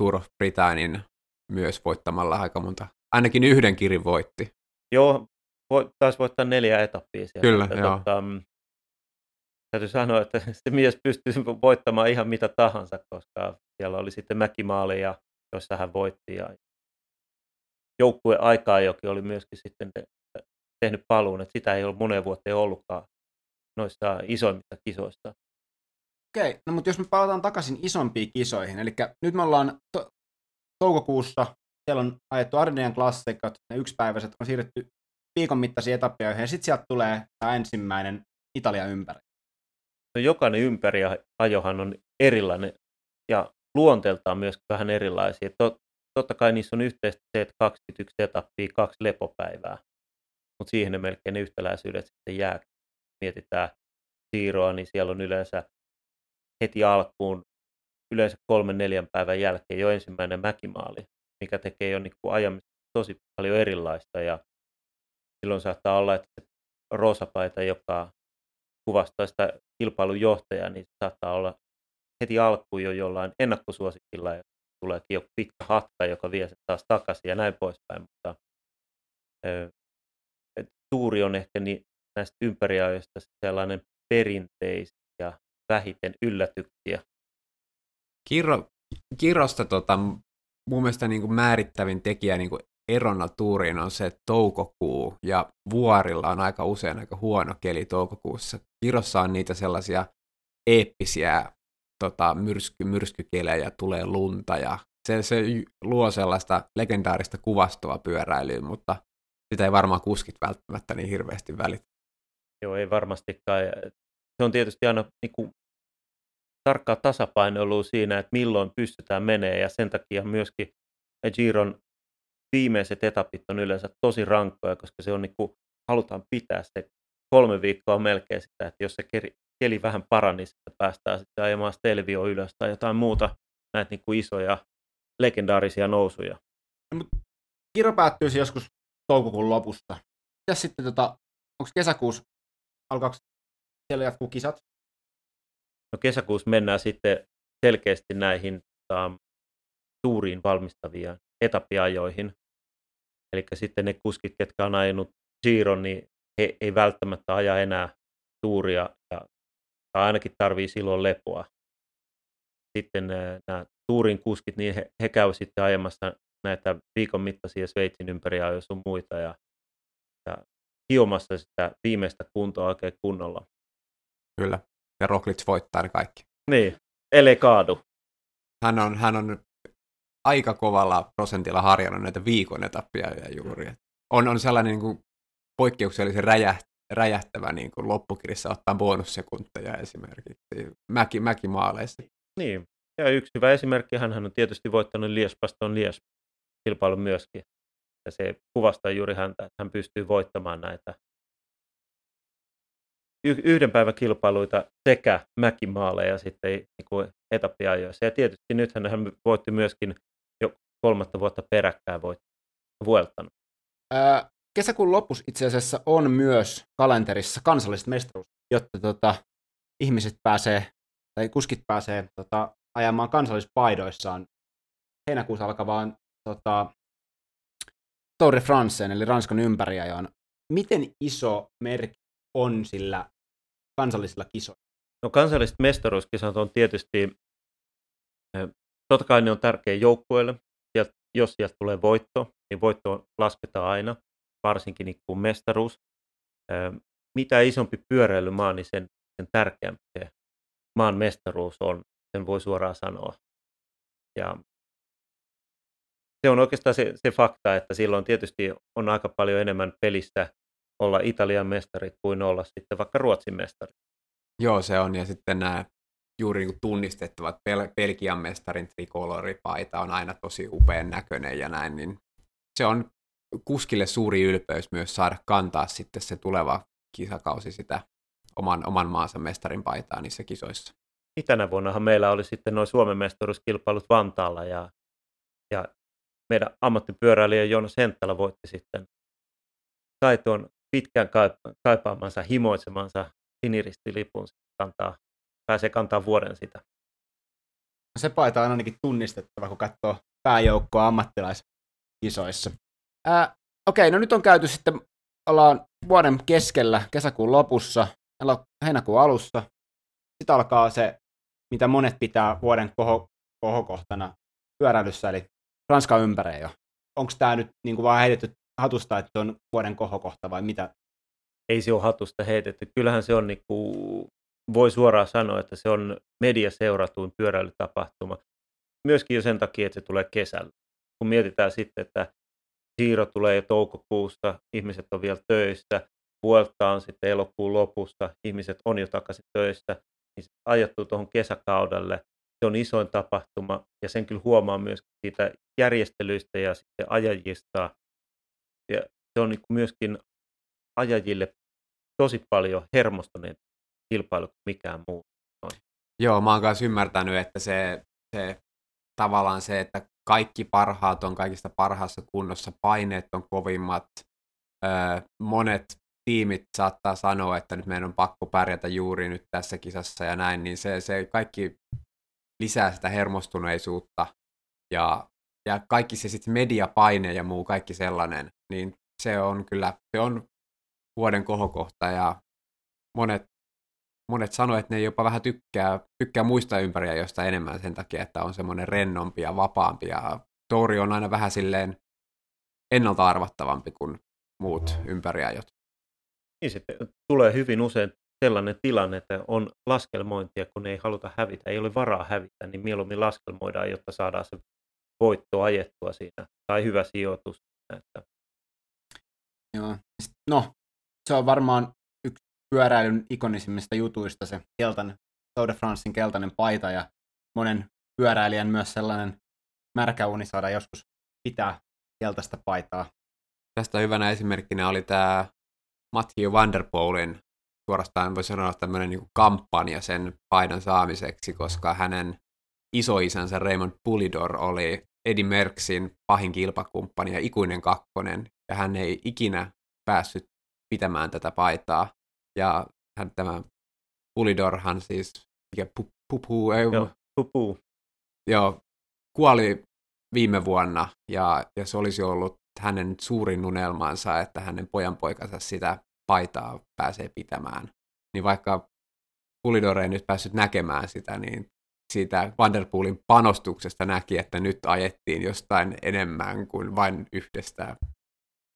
Tour of Britannin myös voittamalla aika monta? Ainakin yhden kirin voitti. Joo, vo, taisi voittaa neljä etappia siellä. Kyllä, että, joo. Tota, mm, täytyy sanoa, että se mies pystyy voittamaan ihan mitä tahansa, koska siellä oli sitten mäkimaaleja, joissa hän voitti. Ja joukkue aikaa, joka oli myöskin sitten tehnyt paluun, että sitä ei ole moneen vuoteen ollutkaan noissa isoimmissa kisoissa. Okei, no mutta jos me palataan takaisin isompiin kisoihin, eli nyt me ollaan to- toukokuussa, siellä on ajettu Ardenan klassikat, ne yksipäiväiset on siirretty viikon mittaisiin etappioihin, ja sitten sieltä tulee tämä ensimmäinen Italian ympäri. No, jokainen ympäriajohan on erilainen, ja luonteeltaan myös vähän erilaisia. Tot, totta kai niissä on yhteistä se, että 21 etappia, kaksi lepopäivää, mutta siihen ne melkein yhtäläisyydet sitten jää. Mietitään siirroa, niin siellä on yleensä heti alkuun, yleensä kolmen neljän päivän jälkeen jo ensimmäinen mäkimaali, mikä tekee jo niin ajamista tosi paljon erilaista ja silloin saattaa olla, että roosapaita, joka kuvastaa sitä kilpailun johtajaa, niin saattaa olla heti alkuun jo jollain ennakkosuosikilla tuleekin joku pitkä hatka, joka vie sen taas takaisin ja näin poispäin. Mutta et tuuri on ehkä niin, näistä ympäriajoista sellainen perinteis ja vähiten yllätyksiä. Kirro, kirrosta tota, mun mielestä niin kuin määrittävin tekijä niin kuin erona tuuriin on se, että toukokuu ja vuorilla on aika usein aika huono keli toukokuussa. Kirossa on niitä sellaisia eeppisiä tota, myrsky, myrskykelejä, tulee lunta ja se, se luo sellaista legendaarista kuvastoa pyöräilyyn, mutta sitä ei varmaan kuskit välttämättä niin hirveästi välitä. Joo, ei varmastikaan. Se on tietysti aina niin kuin, tarkkaa tasapainoilua siinä, että milloin pystytään menee ja sen takia myöskin Giron viimeiset etapit on yleensä tosi rankkoja, koska se on niin kuin, halutaan pitää se kolme viikkoa melkein sitä, että jos keri, keli vähän parani, että päästään sitten ajamaan Stelvio ylös tai jotain muuta näitä niin kuin isoja legendaarisia nousuja. No, kiro päättyisi joskus toukokuun lopussa. Ja sitten tota, onko kesäkuussa, alkaako siellä jatkuu kisat? No kesäkuussa mennään sitten selkeästi näihin tota, tuuriin valmistavia etappiajoihin. Eli sitten ne kuskit, ketkä on ajanut Giron, niin he ei välttämättä aja enää tuuria, ja, tai ainakin tarvii silloin lepoa. Sitten nämä tuurin kuskit, niin he, he käyvät sitten ajamassa näitä viikon mittaisia Sveitsin ympäriä, jos on muita, ja, ja hiomassa sitä viimeistä kuntoa oikein kunnolla. Kyllä, ja Roglic voittaa ne kaikki. Niin, ellei kaadu. Hän on, hän on aika kovalla prosentilla harjannut näitä viikon etappia ja juuri. On, on sellainen niin kuin poikkeuksellisen räjäht, räjähtävä niin kuin loppukirjassa ottaa bonussekunteja esimerkiksi mäki, mäkimaaleissa. Niin, ja yksi hyvä esimerkki, hän on tietysti voittanut Liespaston Lies kilpailun myöskin. Ja se kuvastaa juuri häntä, että hän pystyy voittamaan näitä yhden päivän kilpailuita sekä mäkimaaleja sitten niin kuin etappiajoissa. Ja tietysti nythän hän voitti myöskin jo kolmatta vuotta peräkkäin voitti Vueltan. Ää, kesäkuun lopussa itse asiassa on myös kalenterissa kansalliset mestaruus, jotta tota, ihmiset pääsee, tai kuskit pääsee tota, ajamaan kansallispaidoissaan heinäkuussa alkavaan tota, Tour de Franceen, eli Ranskan ympäriajoon. Miten iso merkki on sillä kansallisilla kisoilla? No kansalliset mestaruuskisat on tietysti, totta kai ne on tärkeä joukkueelle. Jos sieltä tulee voitto, niin voitto lasketaan aina, varsinkin niin kuin mestaruus. Mitä isompi pyöräilymaa, niin sen, sen tärkeämpi se maan mestaruus on, sen voi suoraan sanoa. Ja se on oikeastaan se, se fakta, että silloin tietysti on aika paljon enemmän pelissä olla Italian mestari kuin olla sitten vaikka Ruotsin mestari. Joo, se on. Ja sitten nämä juuri niin kuin tunnistettava, että Bel- Belgian mestarin trikoloripaita on aina tosi upean näköinen ja näin, niin se on kuskille suuri ylpeys myös saada kantaa sitten se tuleva kisakausi sitä oman, oman maansa mestarin paitaa niissä kisoissa. Niin tänä vuonnahan meillä oli sitten noin Suomen mestaruuskilpailut Vantaalla ja, ja meidän ammattipyöräilijä Joonas Henttälä voitti sitten, sai tuon pitkään kaipaamansa, himoitsemansa siniristilipun kantaa, pääsee kantaa vuoden sitä. Se paita on ainakin tunnistettava, kun katsoo pääjoukkoa ammattilaiskisoissa. Ää, okei, no nyt on käyty sitten, ollaan vuoden keskellä, kesäkuun lopussa, heinäkuun alussa. Sitten alkaa se, mitä monet pitää vuoden koho, kohokohtana pyöräilyssä, eli Ranskan ympäreen jo. Onko tämä nyt niin kuin vaan heitetty hatusta, että on vuoden kohokohta vai mitä? Ei se ole hatusta heitetty. Kyllähän se on, niin kuin, voi suoraan sanoa, että se on mediaseuratuin pyöräilytapahtuma. Myöskin jo sen takia, että se tulee kesällä. Kun mietitään sitten, että siirro tulee jo toukokuussa, ihmiset on vielä töissä, Vuelta on sitten elokuun lopussa, ihmiset on jo takaisin töissä, niin se ajattuu tuohon kesäkaudelle. Se on isoin tapahtuma ja sen kyllä huomaa myös siitä järjestelyistä ja sitten ajajista. Ja se on niin myöskin ajajille tosi paljon hermostuneen kilpailu kuin mikään muu. Joo, mä oon myös ymmärtänyt, että se, se tavallaan se, että kaikki parhaat on kaikista parhaassa kunnossa, paineet on kovimmat, monet tiimit saattaa sanoa, että nyt meidän on pakko pärjätä juuri nyt tässä kisassa ja näin, niin se, se kaikki lisää sitä hermostuneisuutta ja, ja kaikki se sitten mediapaine ja muu kaikki sellainen, niin se on kyllä, se on vuoden kohokohta ja monet, monet sanoo, että ne jopa vähän tykkää, tykkää muista ympäriä josta enemmän sen takia, että on semmoinen rennompi ja vapaampi ja Touri on aina vähän silleen ennalta arvattavampi kuin muut ympäriajot. Niin sitten tulee hyvin usein sellainen tilanne, että on laskelmointia, kun ei haluta hävitä, ei ole varaa hävitä, niin mieluummin laskelmoidaan, jotta saadaan se voitto ajettua siinä, tai hyvä sijoitus. Että... Joo. No, se on varmaan pyöräilyn ikonisimmista jutuista se keltainen, Tour de Francein keltainen paita ja monen pyöräilijän myös sellainen märkä uni saada joskus pitää keltaista paitaa. Tästä hyvänä esimerkkinä oli tämä Matthew Vanderpoolin suorastaan voi sanoa tämmöinen niin kampanja sen paidan saamiseksi, koska hänen isoisänsä Raymond Pulidor oli Eddie Merckxin pahin kilpakumppani ja ikuinen kakkonen, ja hän ei ikinä päässyt pitämään tätä paitaa. Ja hän tämä Pulidorhan siis, mikä pu, pupu, ei, joo, pupu. joo, kuoli viime vuonna, ja, ja se olisi ollut hänen suurin unelmansa, että hänen pojanpoikansa sitä paitaa pääsee pitämään. Niin vaikka Pulidore ei nyt päässyt näkemään sitä, niin siitä Vanderpoolin panostuksesta näki, että nyt ajettiin jostain enemmän kuin vain yhdestä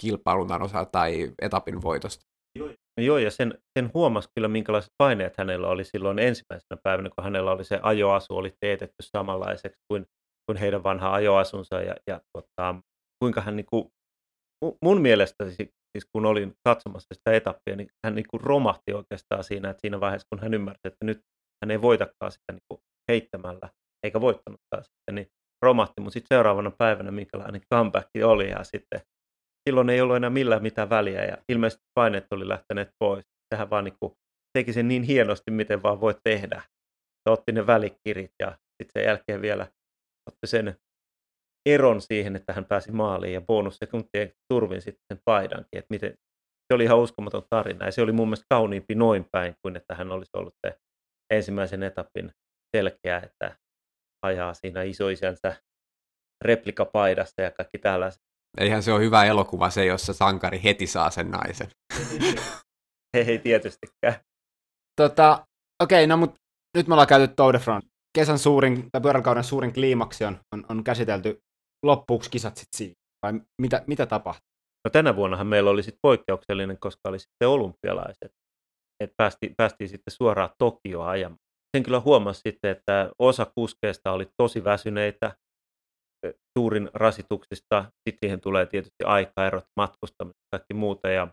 kilpailun osa tai etapin voitosta. Joo, ja sen, sen huomasi kyllä, minkälaiset paineet hänellä oli silloin ensimmäisenä päivänä, kun hänellä oli se ajoasu oli teetetty samanlaiseksi kuin, kuin heidän vanha ajoasunsa, ja, ja tota, kuinka hän niin kuin, mun mielestä siis kun olin katsomassa sitä etappia, niin hän niin kuin romahti oikeastaan siinä, että siinä vaiheessa, kun hän ymmärsi, että nyt hän ei voitakaan sitä niin kuin heittämällä, eikä voittanutkaan sitten, niin romahti, mutta sitten seuraavana päivänä minkälainen comeback oli, ja sitten silloin ei ollut enää millään mitään väliä, ja ilmeisesti paineet oli lähteneet pois. Tähän vaan niin kuin teki sen niin hienosti, miten vaan voi tehdä. Se otti ne välikirit, ja sitten sen jälkeen vielä otti sen eron siihen, että hän pääsi maaliin ja bonussekuntien turvin sitten sen paidankin, että miten, se oli ihan uskomaton tarina ja se oli mun mielestä kauniimpi noin päin kuin että hän olisi ollut se ensimmäisen etapin selkeä, että ajaa siinä isoisänsä replikapaidassa ja kaikki tällaiset. Eihän se ole hyvä elokuva se, jossa sankari heti saa sen naisen. ei, ei tietystikään. Tota, okei, okay, no mutta nyt me ollaan käyty Tour de France. Kesän suurin, tai pyöräkauden suurin kliimaksi on, on, on käsitelty loppuksi kisat sitten siinä? Vai mitä, mitä tapahtui? No tänä vuonnahan meillä oli sitten poikkeuksellinen, koska oli sitten olympialaiset. Et päästiin, päästiin sitten suoraan Tokioa ajamaan. Sen kyllä huomasi sitten, että osa kuskeista oli tosi väsyneitä suurin rasituksista. Sitten siihen tulee tietysti aikaerot, matkustamista ja kaikki muuta. Ja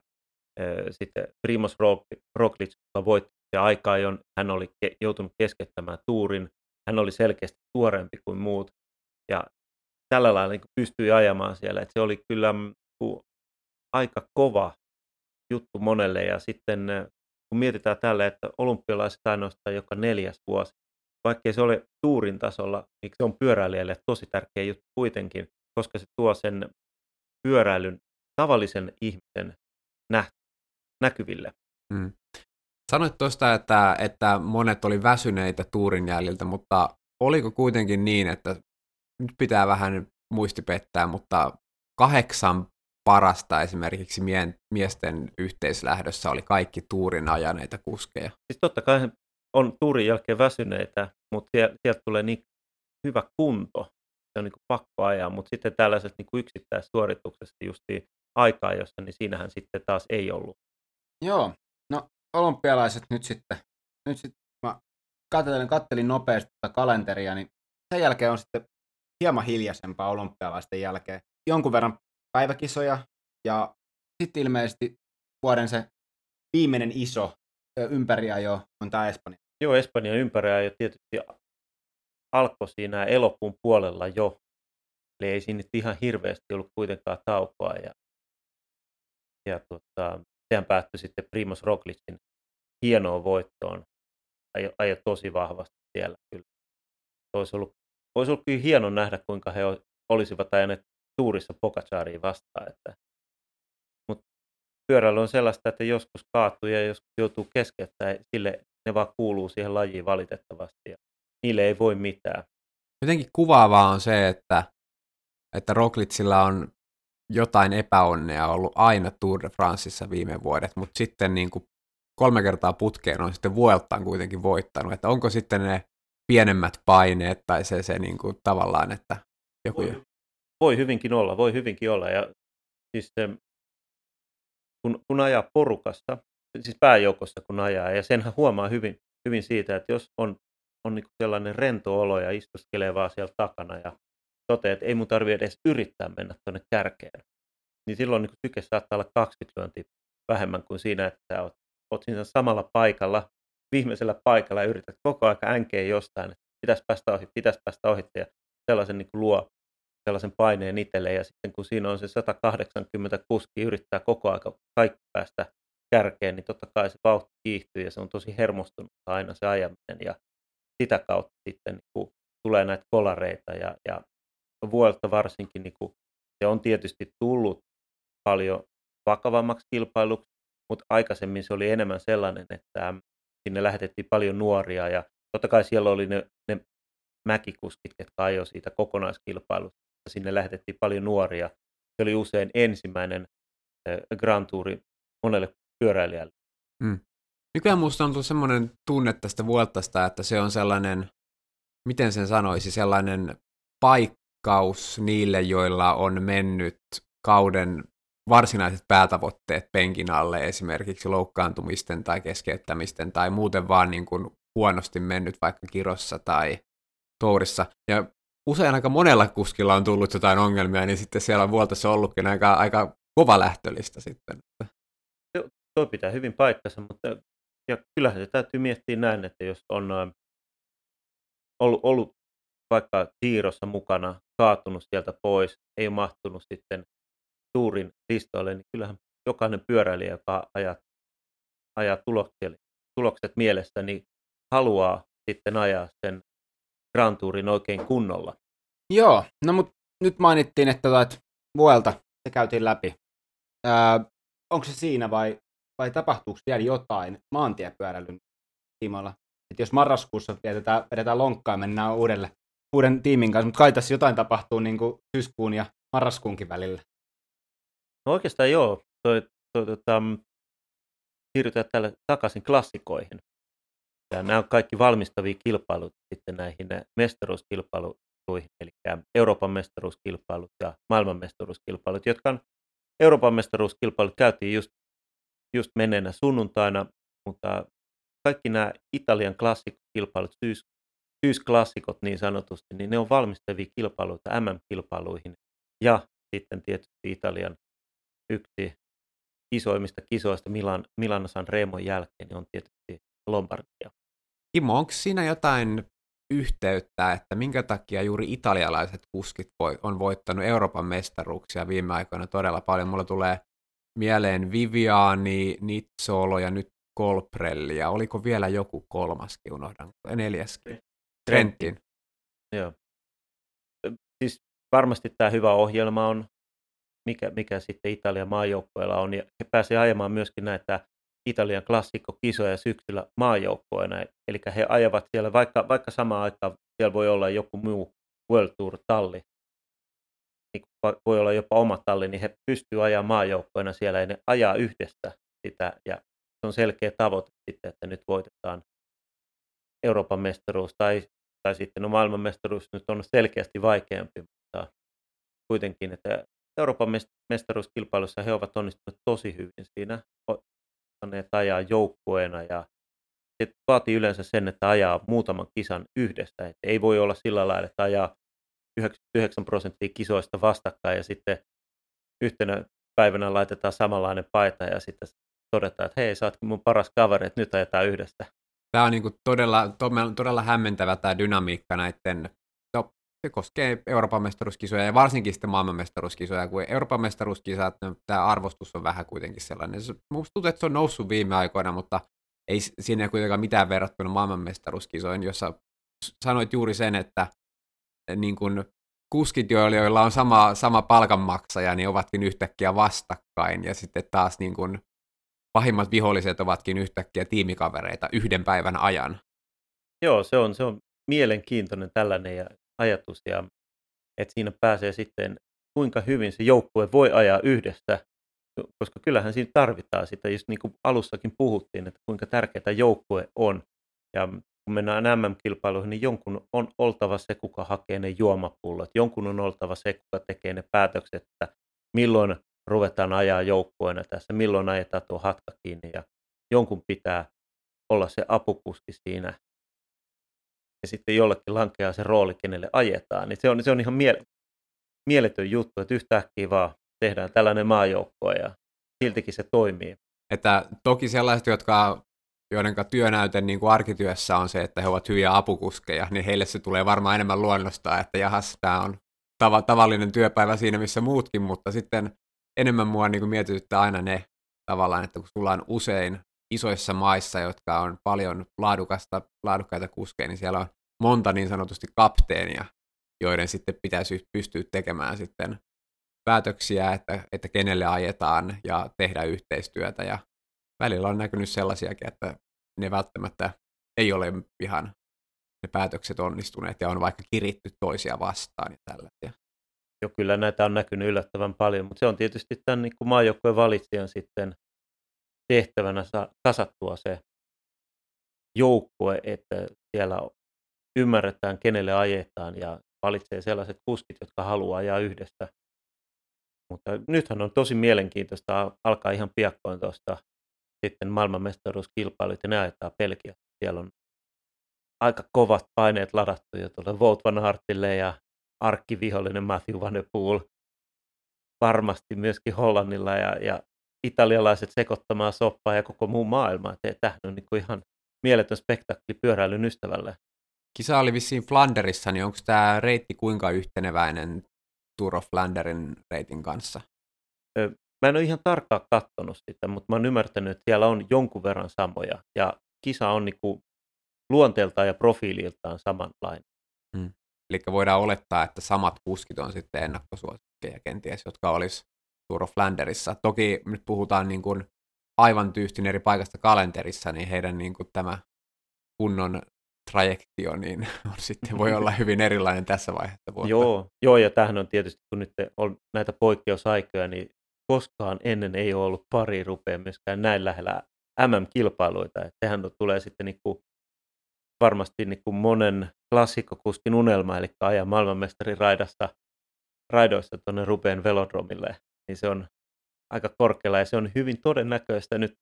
sitten Primoz Roglic, joka voitti ja aika ajoin hän oli joutunut keskeyttämään tuurin. Hän oli selkeästi tuorempi kuin muut ja tällä lailla niin pystyi ajamaan siellä. Et se oli kyllä mm, aika kova juttu monelle ja sitten kun mietitään tälle, että olympialaiset ainoastaan joka neljäs vuosi, vaikkei se ole tuurin tasolla, niin se on pyöräilijälle tosi tärkeä juttu kuitenkin, koska se tuo sen pyöräilyn tavallisen ihmisen nä- näkyville. Mm. Sanoit tuosta, että, että monet oli väsyneitä tuurin jäljiltä, mutta oliko kuitenkin niin, että nyt pitää vähän muisti pettää, mutta kahdeksan parasta esimerkiksi mie- miesten yhteislähdössä oli kaikki tuurin ajaneita kuskeja. Siis totta kai on tuurin jälkeen väsyneitä, mutta sieltä tulee niin hyvä kunto, se on niin kuin pakko ajaa, mutta sitten tällaisessa niin yksittäissuorituksessa just aikaa, jossa, niin siinähän sitten taas ei ollut. Joo, no olympialaiset nyt sitten, nyt sitten mä katselin, kattelin nopeasti tätä kalenteria, niin sen jälkeen on sitten hieman hiljaisempaa olympialaisten jälkeen. Jonkun verran päiväkisoja ja sitten ilmeisesti vuoden se viimeinen iso ympäriajo on tämä Espanja. Joo, Espanjan ympäriajo tietysti alkoi siinä elokuun puolella jo. Eli ei siinä ihan hirveästi ollut kuitenkaan taukoa. Ja, ja tota, sehän päättyi sitten Primoz Roglicin hienoon voittoon. Ajo, ajo tosi vahvasti siellä kyllä. Olisi ollut, olisi ollut kyllä hieno nähdä, kuinka he olisivat ajaneet tuurissa Pogacariin vastaan. Että, mutta pyöräily on sellaista, että joskus kaatuu ja joskus joutuu keskeyttämään. Sille ne vaan kuuluu siihen lajiin valitettavasti ja niille ei voi mitään. Jotenkin kuvaavaa on se, että, että Roglitsilla on jotain epäonnea ollut aina Tour de Franceissa viime vuodet, mutta sitten niin kuin kolme kertaa putkeen on sitten Vueltaan kuitenkin voittanut, että onko sitten ne pienemmät paineet tai se, se niin kuin tavallaan, että joku... Voi, voi hyvinkin olla, voi hyvinkin olla. Ja siis se, kun, kun ajaa porukassa, siis pääjoukossa kun ajaa, ja senhän huomaa hyvin, hyvin siitä, että jos on, on niin sellainen rento olo ja istuskelee vaan siellä takana ja toteaa, että ei mun tarvitse edes yrittää mennä tuonne kärkeen, niin silloin niin syke saattaa olla 20 lyöntiä vähemmän kuin siinä, että sä oot, oot siinä samalla paikalla, viimeisellä paikalla ja yrität koko ajan änkeä jostain, että pitäisi päästä ohi, pitäisi päästä ohi ja sellaisen niin luo sellaisen paineen itselle ja sitten kun siinä on se 180 kuski yrittää koko aika kaikki päästä kärkeen, niin totta kai se vauhti kiihtyy ja se on tosi hermostunut aina se ajaminen ja sitä kautta sitten niin kuin, tulee näitä kolareita ja, ja vuodelta varsinkin niin kuin, se on tietysti tullut paljon vakavammaksi kilpailuksi, mutta aikaisemmin se oli enemmän sellainen, että sinne lähetettiin paljon nuoria ja totta kai siellä oli ne, ne mäkikuskit, jotka ajoivat siitä kokonaiskilpailusta. Sinne lähetettiin paljon nuoria. Se oli usein ensimmäinen Grand Touri monelle pyöräilijälle. Mm. Nykyään minusta on tullut semmoinen tunne tästä Vueltasta, että se on sellainen, miten sen sanoisi, sellainen paikkaus niille, joilla on mennyt kauden varsinaiset päätavoitteet penkin alle, esimerkiksi loukkaantumisten tai keskeyttämisten tai muuten vaan niin kuin huonosti mennyt vaikka kirossa tai tourissa. Ja usein aika monella kuskilla on tullut jotain ongelmia, niin sitten siellä on vuoltassa ollutkin aika, aika kova lähtölistä sitten. Tuo pitää hyvin paikkansa, mutta ja kyllähän se täytyy miettiä näin, että jos on ollut, ollut vaikka siirrossa mukana, kaatunut sieltä pois, ei ole mahtunut sitten tuurin listoille, niin kyllähän jokainen pyöräilijä, joka ajaa, ajaa tulokset, tulokset mielessä, niin haluaa sitten ajaa sen Grand Tourin oikein kunnolla. Joo, no mutta nyt mainittiin, että tuot vuelta se käytiin läpi. Öö, onko se siinä vai, vai tapahtuuko vielä jotain maantiepyöräilyn tiimoilla? Et jos marraskuussa vedetään, vedetään lonkkaa mennään uudelle, uuden tiimin kanssa, mutta kai tässä jotain tapahtuu niin kuin syyskuun ja marraskuunkin välillä. No oikeastaan joo. Toi, toi, tota, siirrytään tälle takaisin klassikoihin. Ja nämä on kaikki valmistavia kilpailut sitten näihin mestaruuskilpailuihin, eli Euroopan mestaruuskilpailut ja maailman mestaruuskilpailut, jotka on Euroopan mestaruuskilpailut käytiin just, just menneenä sunnuntaina, mutta kaikki nämä Italian klassikokilpailut, syys, syysklassikot niin sanotusti, niin ne on valmistavia kilpailuita MM-kilpailuihin ja sitten tietysti Italian yksi isoimmista kisoista Milan, Milano San Remon jälkeen niin on tietysti Lombardia. Kimmo, onko siinä jotain yhteyttä, että minkä takia juuri italialaiset kuskit on voittanut Euroopan mestaruuksia viime aikoina todella paljon? Mulla tulee mieleen Viviani, Nizzolo ja nyt Colprelli, ja oliko vielä joku kolmaskin, unohdan, neljäskin? Trentin. Joo. Siis varmasti tämä hyvä ohjelma on, mikä, mikä sitten Italian maajoukkoilla on, ja he pääsevät ajamaan myöskin näitä Italian klassikkokisoja syksyllä maajoukkoina, eli he ajavat siellä, vaikka, vaikka samaan aikaan siellä voi olla joku muu World Tour-talli, niin voi olla jopa oma talli, niin he pystyvät ajamaan maajoukkoina siellä ja ne ajaa yhdessä sitä, ja se on selkeä tavoite sitten, että nyt voitetaan Euroopan mestaruus tai, tai sitten no maailmanmestaruus nyt on selkeästi vaikeampi, mutta kuitenkin, että Euroopan mestaruuskilpailussa he ovat onnistuneet tosi hyvin siinä, ottaneet ajaa joukkueena ja se vaatii yleensä sen, että ajaa muutaman kisan yhdessä. Että ei voi olla sillä lailla, että ajaa 99 prosenttia kisoista vastakkain ja sitten yhtenä päivänä laitetaan samanlainen paita ja sitten todetaan, että hei, sä ootkin mun paras kaveri, että nyt ajetaan yhdessä. Tämä on niin kuin todella, todella hämmentävä tämä dynamiikka näiden, no, se koskee Euroopan mestaruuskisoja ja varsinkin sitten maailmanmestaruuskisoja, kun Euroopan mestaruuskisat, tämä arvostus on vähän kuitenkin sellainen. Minusta tuntuu, että se on noussut viime aikoina, mutta ei siinä kuitenkaan mitään verrattuna maailmanmestaruuskisoihin, jossa sanoit juuri sen, että niin kuin kuskit, joilla on sama, sama palkanmaksaja, niin ovatkin yhtäkkiä vastakkain, ja sitten taas niin kuin pahimmat viholliset ovatkin yhtäkkiä tiimikavereita yhden päivän ajan. Joo, se on, se on mielenkiintoinen tällainen ja ajatus, ja että siinä pääsee sitten, kuinka hyvin se joukkue voi ajaa yhdessä, koska kyllähän siinä tarvitaan sitä, just niin kuin alussakin puhuttiin, että kuinka tärkeää joukkue on. Ja kun mennään MM-kilpailuihin, niin jonkun on oltava se, kuka hakee ne juomapullot. Jonkun on oltava se, kuka tekee ne päätökset, että milloin ruvetaan ajaa joukkueena tässä, milloin ajetaan tuo hatka kiinni. Ja jonkun pitää olla se apukuski siinä. Ja sitten jollekin lankeaa se rooli, kenelle ajetaan. Niin se on, se on ihan mie- mieletön juttu, että yhtäkkiä vaan tehdään tällainen maajoukko ja siltikin se toimii. Että toki sellaiset, jotka joiden työnäyte niin kuin arkityössä on se, että he ovat hyviä apukuskeja, niin heille se tulee varmaan enemmän luonnosta, että jahas, tämä on tav- tavallinen työpäivä siinä, missä muutkin, mutta sitten enemmän mua niin kuin mietityttää aina ne tavallaan, että kun sulla on usein isoissa maissa, jotka on paljon laadukasta, laadukkaita kuskeja, niin siellä on monta niin sanotusti kapteenia, joiden sitten pitäisi pystyä tekemään sitten päätöksiä, että, että kenelle ajetaan ja tehdä yhteistyötä. Ja välillä on näkynyt sellaisiakin, että ne välttämättä ei ole ihan ne päätökset onnistuneet ja on vaikka kiritty toisia vastaan ja tällaisia. Jo kyllä näitä on näkynyt yllättävän paljon, mutta se on tietysti tämän niin kuin maajoukkojen valitsijan sitten tehtävänä kasattua se joukkue, että siellä ymmärretään, kenelle ajetaan ja valitsee sellaiset kuskit, jotka haluaa ajaa yhdessä. Mutta nythän on tosi mielenkiintoista alkaa ihan piakkoin tuosta sitten maailmanmestaruuskilpailut ja ne ajetaan Belgia. Siellä on aika kovat paineet ladattu jo tuolle Wout van Hartille ja arkkivihollinen Matthew Van Der Poel. Varmasti myöskin Hollannilla ja, ja italialaiset sekoittamaan soppaa ja koko muu maailma. Tämähän on niin kuin ihan mieletön spektakli pyöräilyn ystävälle. Kisa oli vissiin Flanderissa, niin onko tämä reitti kuinka yhteneväinen Tour of Flanderin reitin kanssa? Mä en ole ihan tarkkaan katsonut sitä, mutta mä oon ymmärtänyt, että siellä on jonkun verran samoja. Ja kisa on niin kuin luonteeltaan ja profiililtaan samanlainen. Hmm. Eli voidaan olettaa, että samat kuskit on sitten ennakkosuosikkeja kenties, jotka olisi Tour of Flanderissa. Toki nyt puhutaan niin kuin aivan tyystin eri paikasta kalenterissa, niin heidän niin kuin tämä kunnon trajektio, niin on sitten voi olla hyvin erilainen tässä vaiheessa vuotta. Joo, joo, ja tähän on tietysti, kun nyt on näitä poikkeusaikoja, niin koskaan ennen ei ole ollut pari rupea myöskään näin lähellä MM-kilpailuita. Että sehän tulee sitten niin kuin varmasti niin kuin monen klassikkokuskin unelma, eli ajaa maailmanmestarin raidasta, raidoissa tuonne Rupeen velodromille. Niin se on aika korkealla ja se on hyvin todennäköistä nyt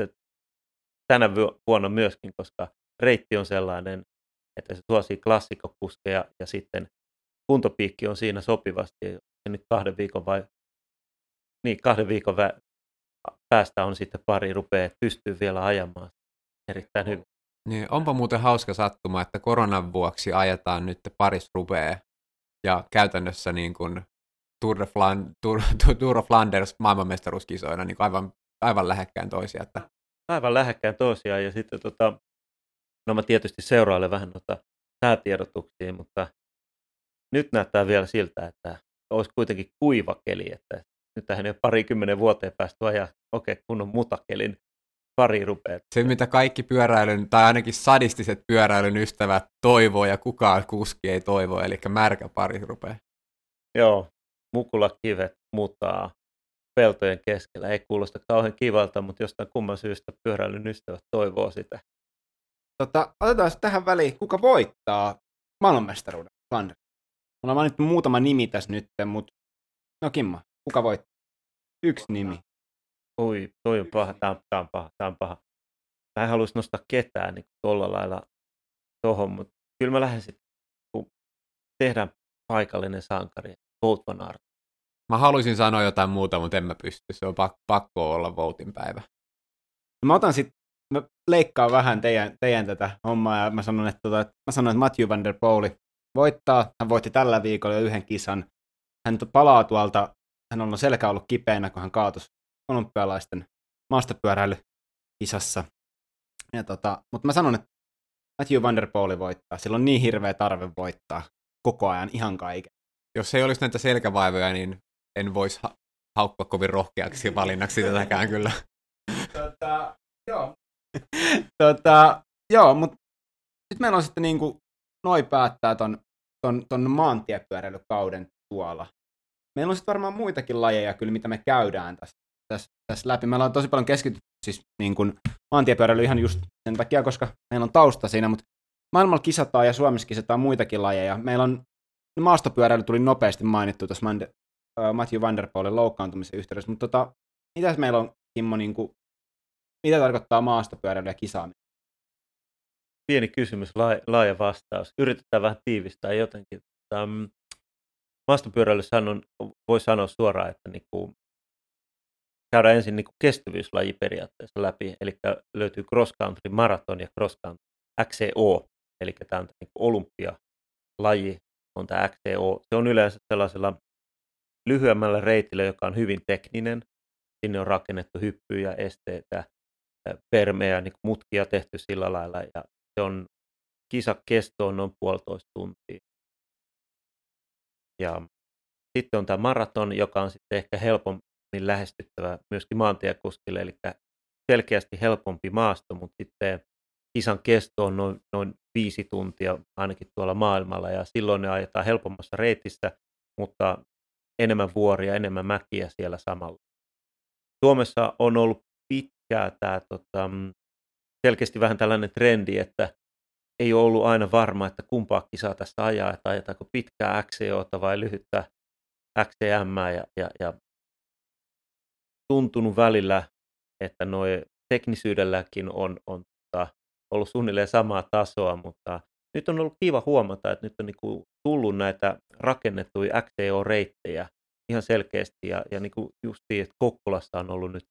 tänä vuonna myöskin, koska reitti on sellainen, että se suosii klassikkokuskeja ja sitten kuntopiikki on siinä sopivasti. Ja nyt kahden viikon vai niin, kahden viikon vä- päästä on sitten pari rupeaa, että pystyy vielä ajamaan erittäin hyvin. Niin, onpa muuten hauska sattuma, että koronan vuoksi ajetaan nyt Paris Roubaix ja käytännössä niin kuin Tour de, Flan, Tour, Tour of Flanders maailmanmestaruuskisoina niin aivan, aivan lähekkäin toisia. Että... Aivan lähekkäin toisiaan ja sitten tota, no mä tietysti seurailen vähän noita säätiedotuksia, mutta nyt näyttää vielä siltä, että olisi kuitenkin kuiva keli, että nyt tähän ei parikymmenen vuoteen päästy ajaa, okei, okay, kun on mutakelin pari rupeaa. Se, mitä kaikki pyöräilyn, tai ainakin sadistiset pyöräilyn ystävät toivoo ja kukaan kuski ei toivo, eli märkä pari rupeaa. Joo, mukulakivet mutaa peltojen keskellä. Ei kuulosta kauhean kivalta, mutta jostain kumman syystä pyöräilyn ystävät toivoo sitä. Tota, otetaan tähän väliin, kuka voittaa maailmanmestaruuden Flanders? Mulla on mainittu muutama nimi tässä nyt, mutta no Kimmo, kuka voittaa? Yksi nimi. Oi, toi on paha, tää on, tää on paha, tää on paha. Mä en haluaisi nostaa ketään niin tuolla lailla tohon, mutta kyllä mä lähden sitten, kun tehdään paikallinen sankari, Van Art. Mä haluaisin sanoa jotain muuta, mutta en mä pysty. Se on pakko, olla Votin päivä. Mä otan sitten, mä leikkaan vähän teidän, teidän tätä hommaa ja mä sanon, että, tota, että, mä sanon, että Matthew Van Der Pooli voittaa. Hän voitti tällä viikolla jo yhden kisan. Hän palaa tuolta, hän on selkä ollut kipeänä, kun hän kaatui olympialaisten maastopyöräilykisassa. Ja tota, mutta mä sanon, että Matthew Van Der Pooli voittaa. Sillä on niin hirveä tarve voittaa koko ajan ihan kaiken. Jos ei olisi näitä selkävaivoja, niin en voisi ha- haukkua kovin rohkeaksi valinnaksi tätäkään kyllä. tota, joo. tota, joo, mutta nyt meillä on sitten niinku, noi päättää ton, ton, ton maantiepyöräilykauden tuolla. Meillä on sitten varmaan muitakin lajeja kyllä, mitä me käydään tässä, tässä, tässä läpi. Meillä on tosi paljon keskitytty siis niin kuin maantiepyöräily ihan just sen takia, koska meillä on tausta siinä, mutta maailmalla kisataan ja Suomessa kisataan muitakin lajeja. Meillä on maastopyöräily tuli nopeasti mainittu tuossa Matthew Van Der Poelin loukkaantumisen yhteydessä, mutta tota, mitäs meillä on, Kimmo, niin kuin, mitä tarkoittaa maastopyöräily ja kisaaminen? Pieni kysymys, laaja vastaus. Yritetään vähän tiivistää jotenkin. Um, maastopyöräilyssähän on, voi sanoa suoraan, että niin kuin, käydään ensin niin kuin kestävyyslaji periaatteessa läpi, eli löytyy cross country maraton ja cross country XCO, eli tämä on niin kuin olympialaji, on tämä XCO. Se on yleensä sellaisella lyhyemmällä reitillä, joka on hyvin tekninen. Sinne on rakennettu hyppyjä, esteitä, permejä, niin mutkia tehty sillä lailla. Ja se on kisa kesto on noin puolitoista tuntia. Ja sitten on tämä maraton, joka on sitten ehkä helpommin lähestyttävä myöskin maantiekuskille, eli selkeästi helpompi maasto, mutta sitten kisan kesto on noin, noin viisi tuntia ainakin tuolla maailmalla, ja silloin ne ajetaan helpommassa reitissä, mutta enemmän vuoria, enemmän mäkiä siellä samalla. Suomessa on ollut pitkää tämä tota, selkeästi vähän tällainen trendi, että ei ole ollut aina varma, että kumpaa kisaa tässä ajaa, että ajetaanko pitkää XCOta vai lyhyttä XCM ja, ja, ja tuntunut välillä, että noin teknisyydelläkin on, on tota, ollut suunnilleen samaa tasoa, mutta nyt on ollut kiva huomata, että nyt on niinku tullut näitä rakennettuja XTO-reittejä ihan selkeästi ja, ja niinku justiin, että Kokkolassa on ollut nyt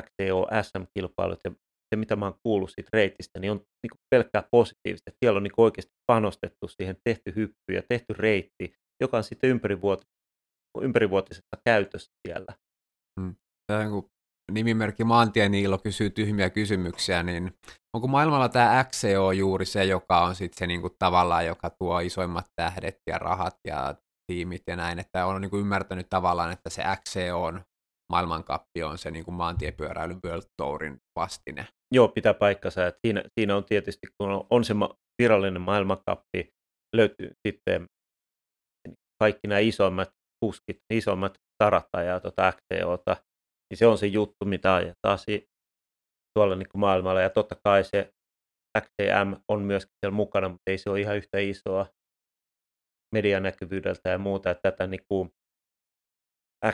XTO SM-kilpailut ja se, mitä mä oon kuullut siitä reitistä, niin on niinku pelkkää positiivista. Että siellä on niinku oikeasti panostettu siihen, tehty hyppy ja tehty reitti, joka on sitten ympärivuot- ympärivuotisessa käytössä siellä. Hmm. Tämä kun nimimerkki Maantieniilo kysyy tyhmiä kysymyksiä, niin onko maailmalla tämä XCO juuri se, joka on sitten se niinku tavallaan, joka tuo isoimmat tähdet ja rahat ja tiimit ja näin, että on niinku ymmärtänyt tavallaan, että se XCO on maailmankappi on se niin kuin maantiepyöräilyn World Tourin vastine. Joo, pitää paikkansa. Että siinä, siinä on tietysti, kun on, on se virallinen maailmankappi, löytyy sitten kaikki nämä isommat kuskit, isommat tarattajaa tuota XCOta, niin se on se juttu, mitä ajetaan tuolla niin kuin maailmalla. Ja totta kai se XTM on myöskin siellä mukana, mutta ei se ole ihan yhtä isoa medianäkyvyydeltä ja muuta. Että tätä niin kuin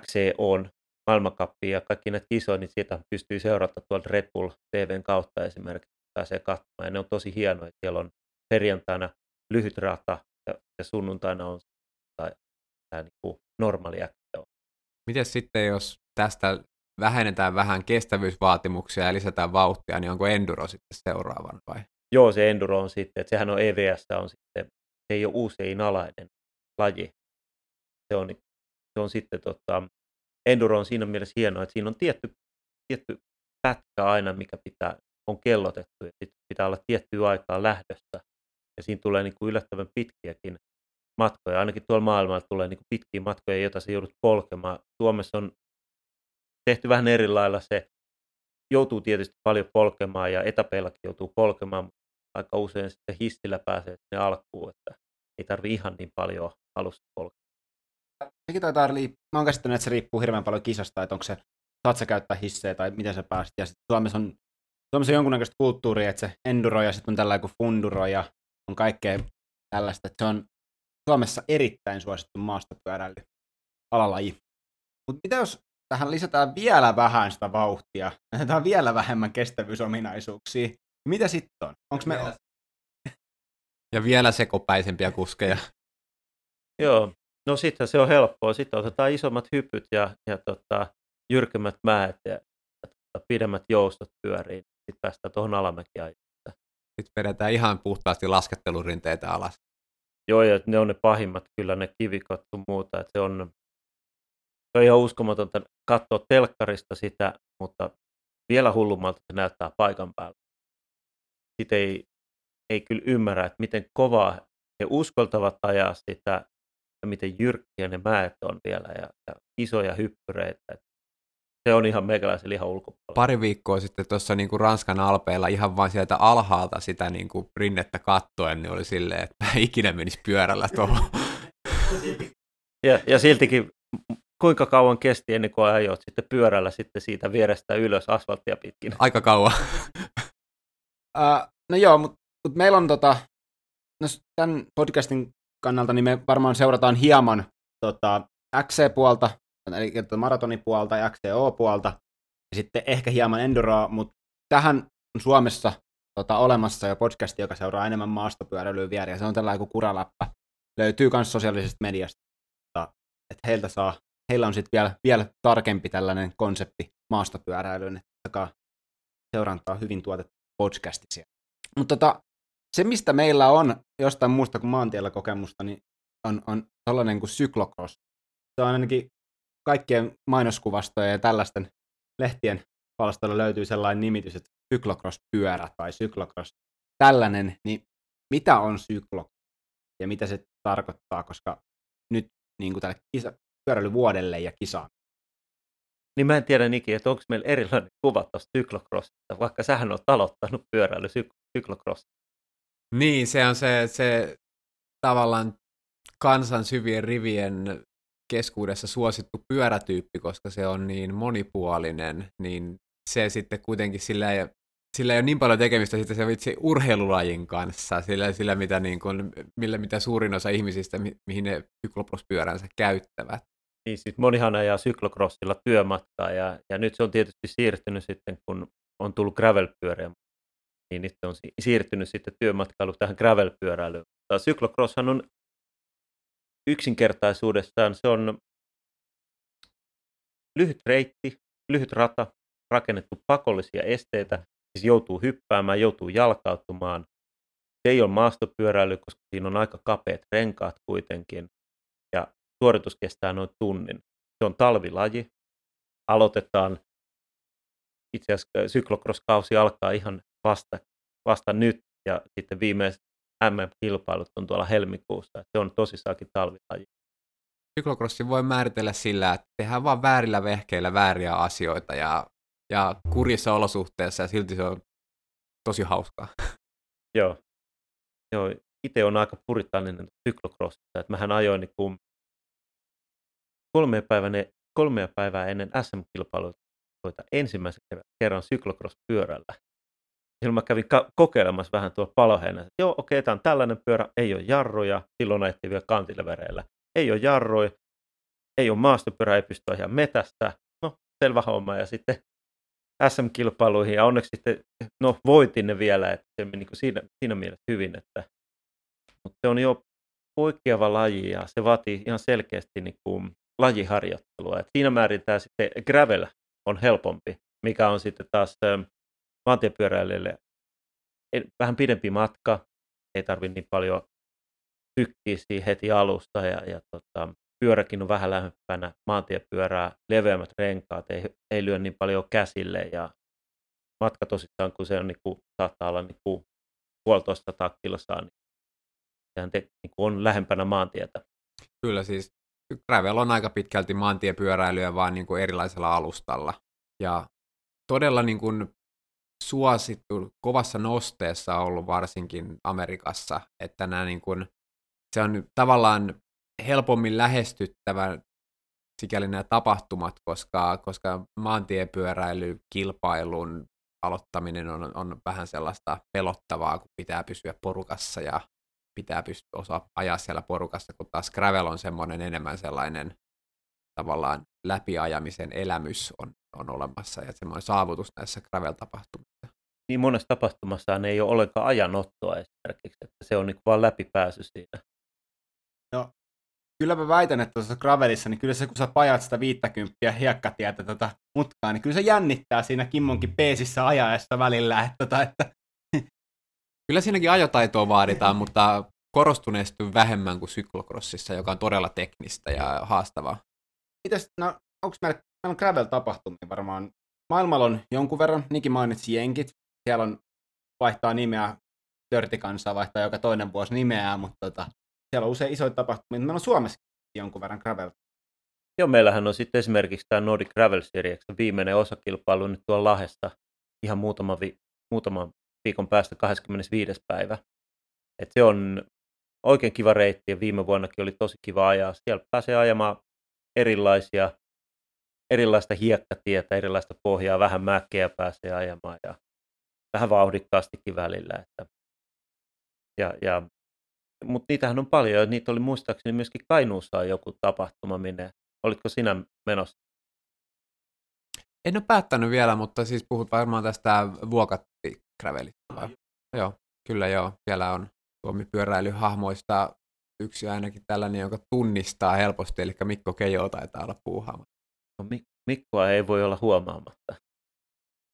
XCOn maailmankappia ja kaikki näitä kisoja, niin siitä pystyy seurata tuolta Red Bull TVn kautta esimerkiksi, pääsee katsomaan. Ja ne on tosi hienoja. Siellä on perjantaina lyhyt rata ja, ja sunnuntaina on tämä, tämä niin kuin normaali. Miten sitten, jos tästä vähennetään vähän kestävyysvaatimuksia ja lisätään vauhtia, niin onko enduro sitten seuraavan vai? Joo, se enduro on sitten, että sehän on EVS, on sitten, se ei ole usein alainen laji. Se on, se on sitten, tota, enduro on siinä mielessä hienoa, että siinä on tietty, tietty pätkä aina, mikä pitää, on kellotettu ja sitten pitää olla tiettyä aikaa lähdössä. Ja siinä tulee niin kuin yllättävän pitkiäkin matkoja. Ainakin tuolla maailmalla tulee niin kuin pitkiä matkoja, joita se joudut polkemaan. Suomessa on tehty vähän eri lailla se, joutuu tietysti paljon polkemaan ja etäpeillakin joutuu polkemaan, mutta aika usein sitten hissillä pääsee sinne alkuun, että ei tarvi ihan niin paljon alusta polkea. Sekin taitaa riippua, mä oon käsittänyt, että se riippuu hirveän paljon kisasta, että onko se, saat sä käyttää hissejä tai miten sä pääsit. Ja sitten Suomessa on, Suomessa on jonkunnäköistä kulttuuria, että se enduro ja sitten on tällainen kuin funduro ja on kaikkea tällaista, että se on Suomessa erittäin suosittu maastopyöräily alalaji. Mutta mitä jos tähän lisätään vielä vähän sitä vauhtia, lisätään vielä vähemmän kestävyysominaisuuksia, niin mitä sitten on? Onko me... Ja vielä sekopäisempiä kuskeja. Joo, no sitten se on helppoa. Sitten otetaan isommat hypyt ja, ja tota, jyrkemmät mäet ja, ja tota, pidemmät joustot pyöriin. Sitten päästään tuohon alamäkiä. Sitten vedetään ihan puhtaasti laskettelurinteitä alas. Joo, ja ne on ne pahimmat kyllä, ne kivikot sun muuta. Että se, on, se on ihan uskomatonta katsoa telkkarista sitä, mutta vielä hullummalta se näyttää paikan päällä. Sitten ei, ei kyllä ymmärrä, että miten kovaa he uskaltavat ajaa sitä ja miten jyrkkiä ne mäet on vielä ja, ja isoja hyppyreitä. Se on ihan meikäläisen lihan ulkopuolella. Pari viikkoa sitten tuossa niinku Ranskan alpeilla ihan vain sieltä alhaalta sitä niinku rinnettä kattoen, niin oli silleen, että mä ikinä menisi pyörällä tuohon. ja, ja siltikin kuinka kauan kesti ennen kuin ajoit sitten pyörällä sitten siitä vierestä ylös asfalttia pitkin? Aika kauan. uh, no joo, mutta mut meillä on tota, no tämän podcastin kannalta, niin me varmaan seurataan hieman tota, XC-puolta, eli maratonipuolta ja XCO-puolta, ja sitten ehkä hieman enduroa, mutta tähän on Suomessa tota, olemassa jo podcasti, joka seuraa enemmän maastopyöräilyä ja se on tällainen kuin kuraläppä. Löytyy myös sosiaalisesta mediasta, että heiltä saa, heillä on sitten vielä, vielä tarkempi tällainen konsepti maastopyöräilyyn, että seurantaa hyvin tuotettu podcasti siellä. Mutta tota, se, mistä meillä on jostain muusta kuin maantiellä kokemusta, niin on, on tällainen kuin syklocross. Se on ainakin kaikkien mainoskuvastojen ja tällaisten lehtien palstoilla löytyy sellainen nimitys, että syklocross-pyörä tai syklocross tällainen, niin mitä on syklocross ja mitä se tarkoittaa, koska nyt niin kuin tälle kisa, pyöräilyvuodelle ja kisaan. Niin mä en tiedä Niki, että onko meillä erilainen kuva tuosta syklocrossista, vaikka sähän oot aloittanut pyöräily syklocross. Niin, se on se, se tavallaan kansan syvien rivien keskuudessa suosittu pyörätyyppi, koska se on niin monipuolinen, niin se sitten kuitenkin sillä ei, sillä ei ole niin paljon tekemistä sitten se vitsi urheilulajin kanssa, sillä, sillä mitä, niin kuin, millä, mitä suurin osa ihmisistä, mi, mihin ne cyclocross-pyöränsä käyttävät. Niin, siis monihan ajaa syklocrossilla työmatkaa ja, ja nyt se on tietysti siirtynyt sitten, kun on tullut gravel-pyöriä, niin nyt on siirtynyt sitten työmatkailu tähän gravel-pyöräilyyn. Syklocrosshan on yksinkertaisuudessaan se on lyhyt reitti, lyhyt rata, rakennettu pakollisia esteitä, siis joutuu hyppäämään, joutuu jalkautumaan. Se ei ole maastopyöräily, koska siinä on aika kapeat renkaat kuitenkin, ja suoritus kestää noin tunnin. Se on talvilaji. Aloitetaan, itse asiassa syklocross-kausi alkaa ihan vasta, vasta nyt, ja sitten viimeiset MM-kilpailut on tuolla helmikuussa. Se on tosissaankin talvilaji. Syklocrossin voi määritellä sillä, että tehdään vaan väärillä vehkeillä vääriä asioita ja, ja kurjissa olosuhteissa ja silti se on tosi hauskaa. Joo. Joo. Itse on aika puritaaninen syklocrossissa, että mähän ajoin niin kuin kolme, päivänä, kolmea päivää ennen SM-kilpailuita ensimmäisen kerran syklocross-pyörällä silloin mä kävin ka- kokeilemassa vähän tuolla paloheinässä. Joo, okei, okay, tämä on tällainen pyörä, ei ole jarruja, silloin ajettiin vielä kantilevereillä. Ei ole jarruja, ei ole maastopyörä, ei pysty ihan metästä. No, selvä homma. Ja sitten SM-kilpailuihin, ja onneksi sitten, no voitin ne vielä, että se meni niin siinä, siinä mielessä hyvin, että mutta se on jo poikkeava laji ja se vaatii ihan selkeästi niin kuin lajiharjoittelua. Et siinä määrin tämä sitten gravel on helpompi, mikä on sitten taas maantiepyöräilijälle vähän pidempi matka, ei tarvitse niin paljon tykkiä siihen heti alusta ja, ja tota, pyöräkin on vähän lähempänä maantiepyörää, leveämmät renkaat, ei, ei lyö niin paljon käsille ja matka tosissaan, kun se on, niin kuin, saattaa olla niin kuin, puolitoista kilsaa, niin sehän te, niin kuin on lähempänä maantietä. Kyllä siis gravel on aika pitkälti maantiepyöräilyä vaan niin kuin erilaisella alustalla. Ja todella niin kuin suosittu, kovassa nosteessa ollut varsinkin Amerikassa, että nämä niin kuin, se on tavallaan helpommin lähestyttävä sikäli nämä tapahtumat, koska, koska maantiepyöräilykilpailun aloittaminen on, on vähän sellaista pelottavaa, kun pitää pysyä porukassa ja pitää pystyä osaa ajaa siellä porukassa, kun taas gravel on semmoinen enemmän sellainen tavallaan läpiajamisen elämys on, on olemassa ja semmoinen saavutus näissä gravel-tapahtumissa. Niin monessa tapahtumassa ei ole ollenkaan ajanottoa esimerkiksi, että se on niin vaan läpipääsy siinä. No, kyllä mä väitän, että tuossa gravelissa, niin kyllä se kun sä pajat sitä 50 hiekkatietä tota mutkaa, niin kyllä se jännittää siinä Kimmonkin peesissä ajaessa välillä. Että, tota, että... Kyllä siinäkin ajotaitoa vaaditaan, mutta korostuneesti vähemmän kuin syklokrossissa, joka on todella teknistä ja haastavaa. Mitäs, no, onko meillä, meillä on gravel-tapahtumia varmaan. Maailmalla on jonkun verran, Niki mainitsi jenkit. Siellä on vaihtaa nimeä, Törtikansaa vaihtaa joka toinen vuosi nimeää, mutta tota, siellä on usein isoja tapahtumia. Meillä on Suomessa jonkun verran gravel. Joo, meillähän on sitten esimerkiksi tämä Nordic Gravel Series, viimeinen osakilpailu nyt tuolla Lahdessa ihan muutama, vi- muutaman viikon päästä 25. päivä. Et se on oikein kiva reitti ja viime vuonnakin oli tosi kiva ajaa. Siellä pääsee ajamaan erilaisia, erilaista hiekkatietä, erilaista pohjaa, vähän mäkeä pääsee ajamaan ja vähän vauhdikkaastikin välillä. Että, ja, ja, mutta niitähän on paljon, ja niitä oli muistaakseni myöskin Kainuussa joku tapahtuma, minne, olitko sinä menossa? En ole päättänyt vielä, mutta siis puhut varmaan tästä vuokatti-gravelista. Joo, kyllä joo. Siellä on Suomi-pyöräilyhahmoista yksi ainakin tällainen, joka tunnistaa helposti, eli Mikko Keijo taitaa olla puuhaamatta. No, Mikkoa ei voi olla huomaamatta.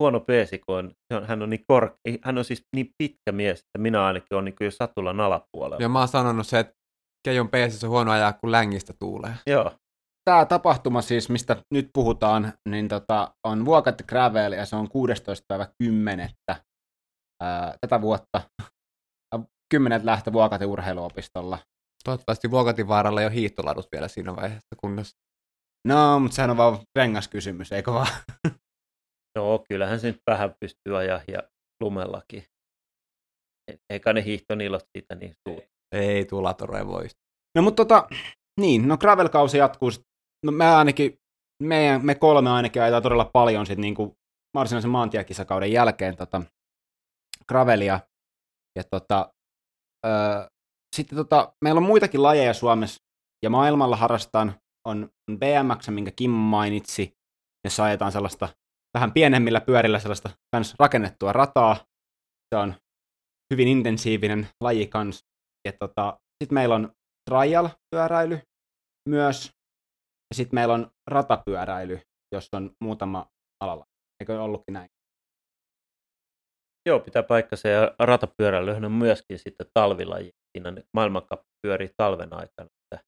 Huono peesi, kun on, hän, on niin kor, hän on siis niin pitkä mies, että minä ainakin olen niin jo satulan alapuolella. Ja mä oon sanonut se, että Keijon peesissä on huono ajaa, kun längistä tuulee. Joo. Tämä tapahtuma siis, mistä nyt puhutaan, niin tota, on Vuokat Gravel ja se on 16. päivä 10. Ää, tätä vuotta. Kymmenet lähtö Vuokatin urheiluopistolla. Toivottavasti Vuokatin vaaralla jo hiihtoladut vielä siinä vaiheessa kunnossa. No, mutta sehän on vaan rengaskysymys, eikö vaan? No, kyllähän se nyt vähän pystyy ajaa ja lumellakin. E-, eikä ne hiihtonilot siitä niin suut. Ei tulatore voi. No mutta tota, niin, no gravel-kausi jatkuu. No me ainakin, me, me kolme ainakin ajetaan todella paljon sit niinku varsinaisen maantiekisakauden jälkeen tota, gravelia. Ja tota, öö, sitten tota, meillä on muitakin lajeja Suomessa ja maailmalla harrastaan on BMX, minkä Kim mainitsi, jossa ajetaan sellaista vähän pienemmillä pyörillä sellaista kans rakennettua rataa. Se on hyvin intensiivinen laji kans. Ja tota, sitten meillä on trial-pyöräily myös. Ja sitten meillä on ratapyöräily, jossa on muutama alalla. Eikö ollutkin näin? Joo, pitää paikkansa. Ja ratapyöräily on myöskin sitten talvilaji. Siinä maailmankappi pyörii talven aikana. Että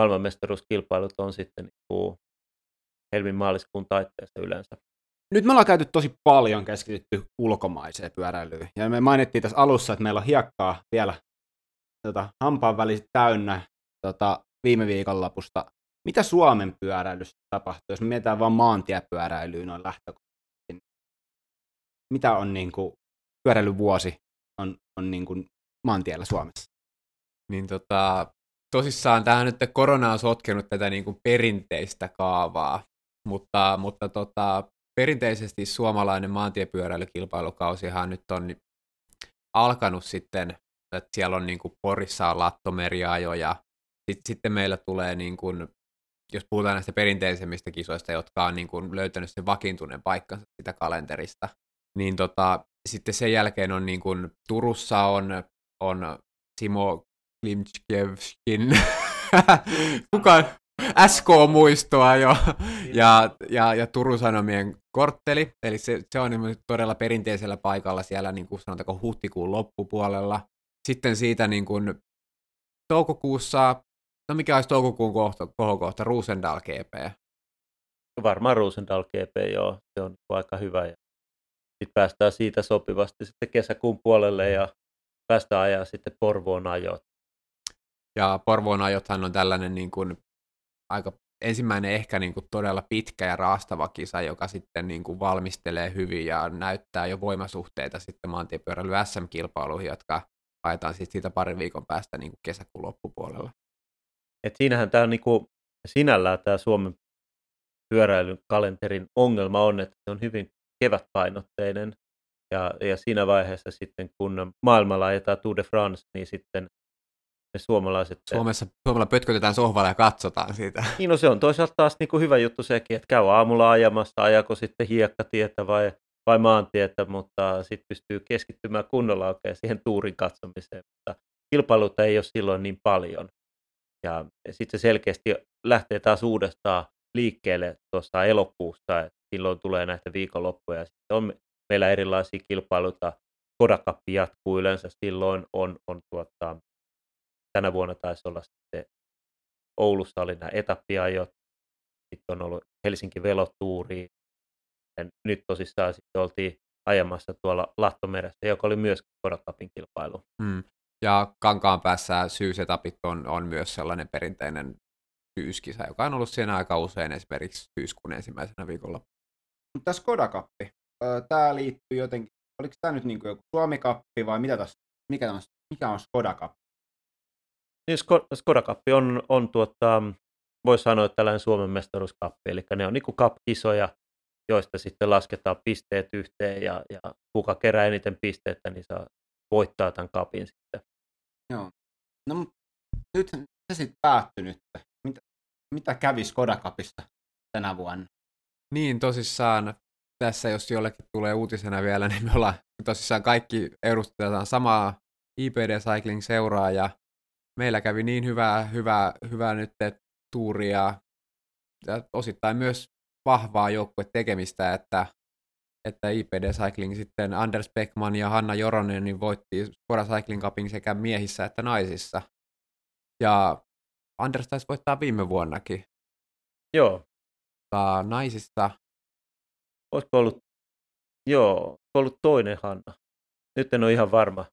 maailmanmestaruuskilpailut on sitten niin helmin maaliskuun taitteessa yleensä. Nyt me ollaan käyty tosi paljon keskitytty ulkomaiseen pyöräilyyn. Ja me mainittiin tässä alussa, että meillä on hiekkaa vielä tota, hampaan välissä täynnä tota, viime viikonlopusta. Mitä Suomen pyöräilyssä tapahtuu, jos me mietitään vain maantiepyöräilyyn noin lähtökohtaisesti? Mitä on niin kuin, pyöräilyvuosi on, on niin kuin, maantiellä Suomessa? Niin tota, tosissaan tähän nyt korona on sotkenut tätä niin kuin perinteistä kaavaa, mutta, mutta tota, perinteisesti suomalainen maantiepyöräilykilpailukausihan nyt on alkanut sitten, että siellä on niin kuin Porissa on lattomeriajoja, sitten, sitten meillä tulee, niin kuin, jos puhutaan näistä perinteisemmistä kisoista, jotka on niin kuin löytänyt sen vakiintuneen paikkansa sitä kalenterista, niin tota, sitten sen jälkeen on niin kuin, Turussa on, on Simo Klimchkevskin. Kuka? SK-muistoa jo, ja, ja, ja Turun Sanomien kortteli, eli se, se on todella perinteisellä paikalla siellä niin kuin sanotaanko huhtikuun loppupuolella. Sitten siitä niin kuin toukokuussa, no mikä olisi toukokuun kohta, kohokohta, Ruusendal GP. Varmaan Ruusendal GP, joo, se on aika hyvä. Ja sitten päästään siitä sopivasti sitten kesäkuun puolelle ja päästään ajaa sitten Porvoon ajot. Ja Porvoon ajothan on tällainen niin kuin aika ensimmäinen ehkä niin kuin todella pitkä ja raastava kisa, joka sitten niin kuin valmistelee hyvin ja näyttää jo voimasuhteita sitten maantiepyöräily SM-kilpailuihin, jotka haetaan sitten siitä parin viikon päästä niin kuin kesäkuun loppupuolella. Et siinähän tämä niin kuin, sinällään tämä Suomen pyöräilykalenterin ongelma on, että se on hyvin kevätpainotteinen ja, ja siinä vaiheessa sitten, kun maailmalla ajetaan Tour de France, niin sitten me suomalaiset... Suomessa Suomella pötkötetään sohvalla ja katsotaan siitä. Niin no se on toisaalta taas niin kuin hyvä juttu sekin, että käy aamulla ajamassa, ajako sitten hiekkatietä vai, vai maantietä, mutta sitten pystyy keskittymään kunnolla oikein siihen tuurin katsomiseen. Mutta kilpailuita ei ole silloin niin paljon. Ja sitten se selkeästi lähtee taas uudestaan liikkeelle tuossa elokuussa, että silloin tulee näitä viikonloppuja. Sitten on meillä erilaisia kilpailuita. Kodakappi jatkuu yleensä silloin, on, on tuota, tänä vuonna taisi olla sitten Oulussa oli nämä etappiajot, sitten on ollut Helsinki velotuuri, ja nyt tosissaan sitten oltiin ajamassa tuolla Lattomeressä, joka oli myös Kodakapin kilpailu. Mm. Ja kankaan päässä syysetapit on, on myös sellainen perinteinen syyskisa, joka on ollut siinä aika usein esimerkiksi syyskuun ensimmäisenä viikolla. Mutta tässä Kodakappi, tämä liittyy jotenkin, oliko tämä nyt niin kuin joku Suomikappi vai mitä tässä, mikä, on, mikä on Skodakappi? Niin Skodakappi on, on tuota, voisi sanoa tällainen Suomen mestaruuskappi, eli ne on niin kuin joista sitten lasketaan pisteet yhteen ja, ja kuka kerää eniten pisteitä, niin saa voittaa tämän kapin sitten. Joo. No nyt se sitten päättyi nyt. Mitä, mitä kävi Skodakapista tänä vuonna? Niin tosissaan tässä, jos jollekin tulee uutisena vielä, niin me ollaan tosissaan kaikki edustetaan samaa IPD Cycling seuraa ja meillä kävi niin hyvää, hyvää, hyvää nyt tuuria ja osittain myös vahvaa joukkue tekemistä, että, että IPD Cycling sitten Anders Beckman ja Hanna Joronen niin voitti Skoda Cycling Cupin sekä miehissä että naisissa. Ja Anders taisi voittaa viime vuonnakin. Joo. Mutta naisissa... Olisiko ollut, joo, ollut toinen Hanna. Nyt en ole ihan varma.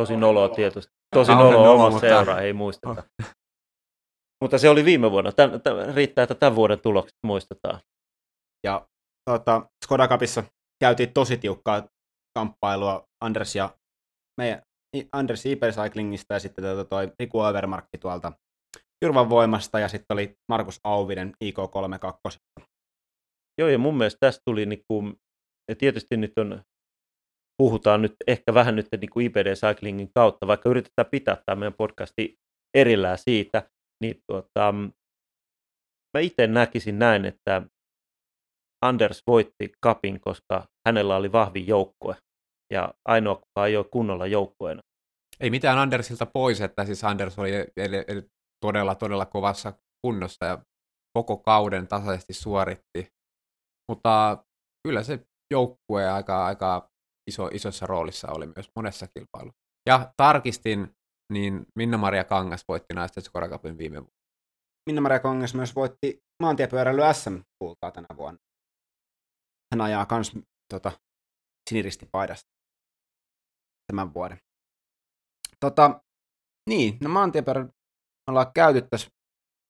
Tosi noloa tietysti. Tosi noloa oma mutta... seura, ei muisteta. Mutta se oli viime vuonna. Tän, tän, riittää, että tämän vuoden tulokset muistetaan. Ja tuota, Skoda Cupissa käytiin tosi tiukkaa kamppailua Anders ja meidän Anders Cyclingista ja sitten tuota, toi Riku Övermarkki tuolta Jurvan voimasta ja sitten oli Markus Auvinen IK32. Joo, ja mun mielestä tästä tuli, niin kuin, ja tietysti nyt on, puhutaan nyt ehkä vähän nyt niin kuin IPD Cyclingin kautta, vaikka yritetään pitää tämä meidän podcasti erillään siitä, niin tuota, mä itse näkisin näin, että Anders voitti kapin, koska hänellä oli vahvi joukkue ja ainoa, kuka ole kunnolla joukkueena. Ei mitään Andersilta pois, että siis Anders oli todella, todella kovassa kunnossa ja koko kauden tasaisesti suoritti. Mutta kyllä se joukkue aika, aika iso, isossa roolissa oli myös monessa kilpailussa. Ja tarkistin, niin Minna-Maria Kangas voitti naisten Skorakapin viime vuonna. Minna-Maria Kangas myös voitti maantiepyöräily SM-kultaa tänä vuonna. Hän ajaa myös tota, siniristipaidasta tämän vuoden. Tota, niin, no maantiepyöräily ollaan käyty tässä,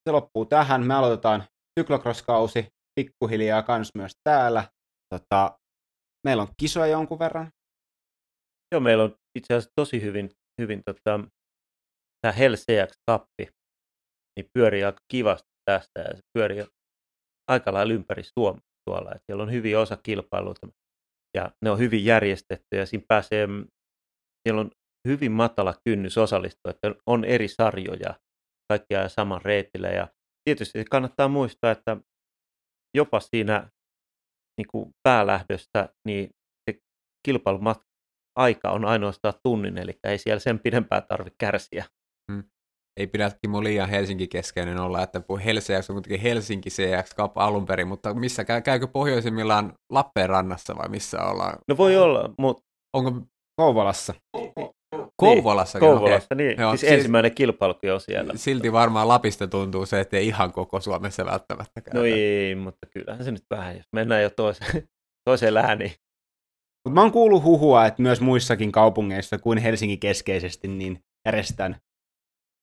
se loppuu tähän. Me aloitetaan syklocross-kausi pikkuhiljaa kans myös täällä. Tota, meillä on kisoja jonkun verran. Joo, meillä on itse asiassa tosi hyvin, hyvin tota, tämä Hell CX-kappi, niin pyörii aika kivasti tästä ja se pyörii aika lailla ympäri Suomea tuolla. Et siellä on hyviä osa kilpailuita ja ne on hyvin järjestetty ja siinä pääsee, siellä on hyvin matala kynnys osallistua, että on eri sarjoja kaikkia saman reitillä. Ja tietysti kannattaa muistaa, että jopa siinä niin kuin päälähdöstä niin se kilpailumatka aika on ainoastaan tunnin, eli ei siellä sen pidempään tarvitse kärsiä. Hmm. ei pidä Kimo liian Helsinki-keskeinen olla, että CX on kuitenkin Helsinki CX Cup alun perin, mutta missä käy, käykö pohjoisimmillaan Lappeenrannassa vai missä ollaan? No voi olla, mutta... Onko Kouvolassa. Kouvolassa? Niin, Kouvolassa, okay. niin. Joo, siis, siis ensimmäinen kilpailukin on siellä. Silti varmaan Lapista tuntuu se, että ei ihan koko Suomessa välttämättä käy. No ei, mutta kyllähän se nyt vähän, jos mennään jo toiseen, toiseen lääniin. Mutta mä oon kuullut huhua, että myös muissakin kaupungeissa kuin Helsinki keskeisesti, niin järjestetään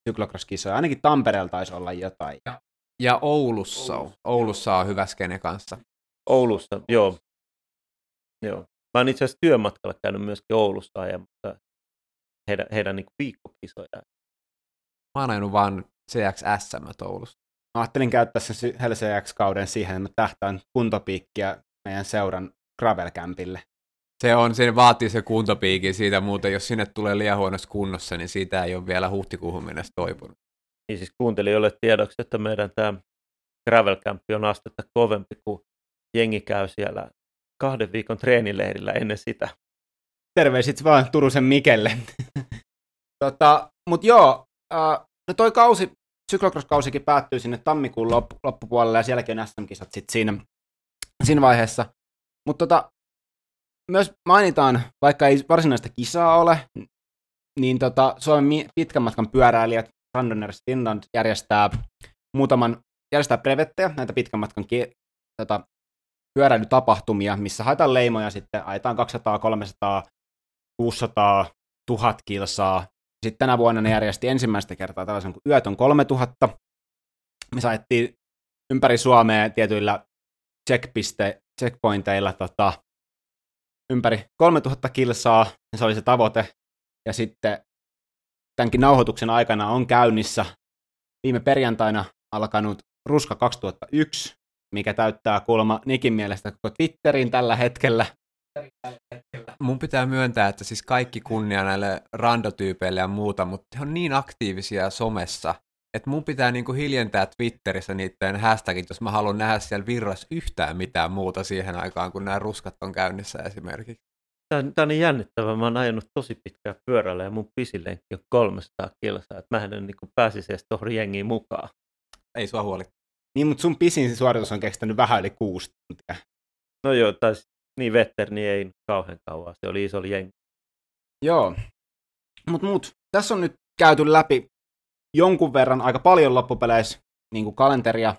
syklocross-kisoja. Ainakin Tampereella taisi olla jotain. Ja Oulussa on. Oulussa on hyvä skene kanssa. Oulussa, joo. joo. Mä oon itse asiassa työmatkalla käynyt myöskin Oulussa ajamassa heidän, heidän niin viikkokisoja. Mä oon ajanut vaan CXSM Oulussa. Mä ajattelin käyttää sen LCX-kauden siihen, että mä tähtään kuntopiikkiä meidän seuran Gravel Campille. Se on, se vaatii se kuntopiikin siitä muuten, jos sinne tulee liian huonossa kunnossa, niin siitä ei ole vielä huhtikuuhun mennessä toipunut. Niin siis kuuntelijoille tiedoksi, että meidän tämä Gravel Camp on astetta kovempi, kuin jengi käy siellä kahden viikon treenileirillä ennen sitä. Terveisit vaan Turusen Mikelle. tota, Mutta joo, äh, no toi kausi, syklocross-kausikin päättyy sinne tammikuun loppu, loppupuolelle ja sielläkin on SM-kisat sit siinä, siinä vaiheessa. Mutta tota, myös mainitaan, vaikka ei varsinaista kisaa ole, niin tota, Suomen pitkän matkan pyöräilijät Randonners Finland järjestää muutaman järjestää brevettejä, näitä pitkän matkan ki- tota, pyöräilytapahtumia, missä haetaan leimoja sitten, ajetaan 200, 300, 600, 1000 kilsaa. Sitten tänä vuonna ne järjesti ensimmäistä kertaa tällaisen kuin Yötön 3000. Me saettiin ympäri Suomea tietyillä checkpiste, checkpointeilla tota, ympäri 3000 kilsaa, se oli se tavoite. Ja sitten tämänkin nauhoituksen aikana on käynnissä viime perjantaina alkanut Ruska 2001, mikä täyttää kuulemma Nikin mielestä koko Twitterin tällä hetkellä. Mun pitää myöntää, että siis kaikki kunnia näille randotyypeille ja muuta, mutta he on niin aktiivisia somessa, että mun pitää niinku hiljentää Twitterissä niiden hashtagit, jos mä haluan nähdä siellä virras yhtään mitään muuta siihen aikaan, kun nämä ruskat on käynnissä esimerkiksi. Tämä, tämä on niin jännittävää. Mä oon ajanut tosi pitkään pyörällä ja mun pisilenkki on 300 kilsaa. Että mä en niin pääsisi edes tuohon jengiin mukaan. Ei sua huoli. Niin, mutta sun pisin suoritus on kestänyt vähän yli kuusi tuntia. No joo, tai niin Vetterni ei kauhean kauan. Se oli iso jengi. Joo. Mutta mut, tässä on nyt käyty läpi jonkun verran aika paljon loppupeleissä niin kuin kalenteria,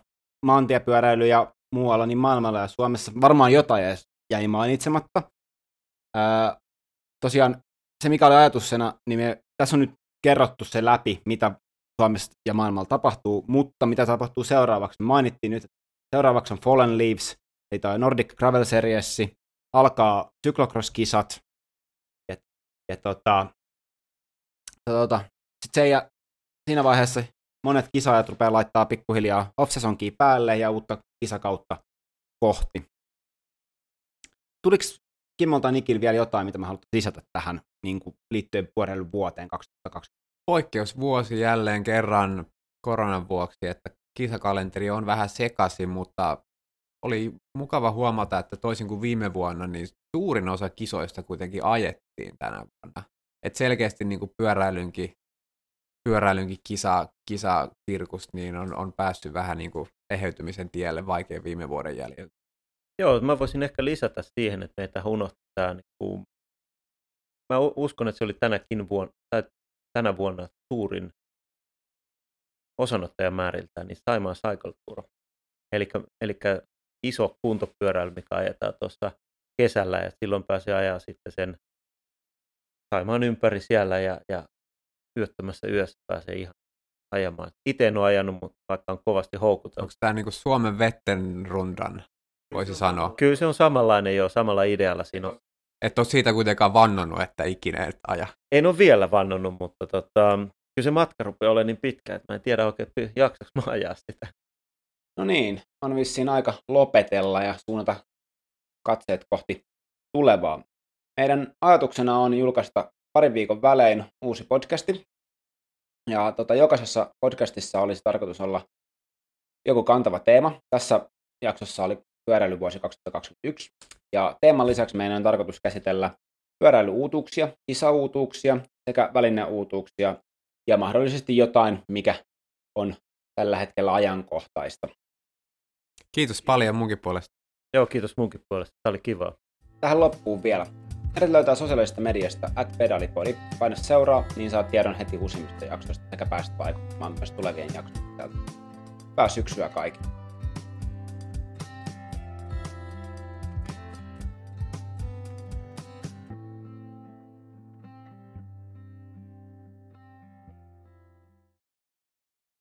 maantiepyöräily ja muualla niin maailmalla ja Suomessa. Varmaan jotain edes jäi mainitsematta. Ää, tosiaan se, mikä oli ajatuksena, niin me, tässä on nyt kerrottu se läpi, mitä Suomessa ja maailmalla tapahtuu, mutta mitä tapahtuu seuraavaksi? Me mainittiin nyt, että seuraavaksi on Fallen Leaves, eli toi Nordic Gravel Series, alkaa cyclocross-kisat, ja, ja tota, tota, sit se, ja siinä vaiheessa monet kisaajat rupeaa laittaa pikkuhiljaa off päälle ja uutta kisakautta kohti. Tuliko Kimmolta Nikil vielä jotain, mitä mä haluan lisätä tähän niin kuin liittyen pyöräilyn vuoteen 2020? Poikkeusvuosi jälleen kerran koronan vuoksi, että kisakalenteri on vähän sekaisin, mutta oli mukava huomata, että toisin kuin viime vuonna, niin suurin osa kisoista kuitenkin ajettiin tänä vuonna. Et selkeästi niin kuin pyöräilynkin, pyöräilynkin kisa, kisasirkus niin on, on päässyt vähän niin kuin eheytymisen tielle vaikein viime vuoden jäljiltä. Joo, mä voisin ehkä lisätä siihen, että meitä unohtaa. Niin kuin... Mä uskon, että se oli tänäkin vuonna, tai tänä vuonna suurin osanottajamääriltään, niin Saimaan Cycle Tour. Eli iso kuntopyöräily, mikä ajetaan tuossa kesällä, ja silloin pääsee ajaa sitten sen Saimaan ympäri siellä, ja, ja yöttömässä yössä pääsee ihan ajamaan. Itse en ole ajanut, mutta vaikka on kovasti houkutellut. Onko tämä niinku Suomen vetten rundan voisi sanoa. Kyllä se on samanlainen jo, samalla idealla siinä on. Et ole siitä kuitenkaan vannonut, että ikinä et aja. En ole vielä vannonut, mutta tota, kyllä se matka rupeaa olemaan niin pitkä, että mä en tiedä oikein jaksaks mä ajaa sitä. No niin, on vissiin aika lopetella ja suunnata katseet kohti tulevaa. Meidän ajatuksena on julkaista parin viikon välein uusi podcasti. Ja tota, jokaisessa podcastissa olisi tarkoitus olla joku kantava teema. Tässä jaksossa oli pyöräilyvuosi 2021. Ja teeman lisäksi meidän on tarkoitus käsitellä pyöräilyuutuuksia, kisauutuuksia sekä välineuutuuksia ja mahdollisesti jotain, mikä on tällä hetkellä ajankohtaista. Kiitos paljon munkin puolesta. Joo, kiitos munkin puolesta. Tämä oli kiva. Tähän loppuun vielä. Meidät löytää sosiaalisesta mediasta at pedalipodi. Paina seuraa, niin saat tiedon heti uusimmista jaksoista sekä päästä vaikuttamaan myös tulevien jaksojen Hyvää syksyä kaikille.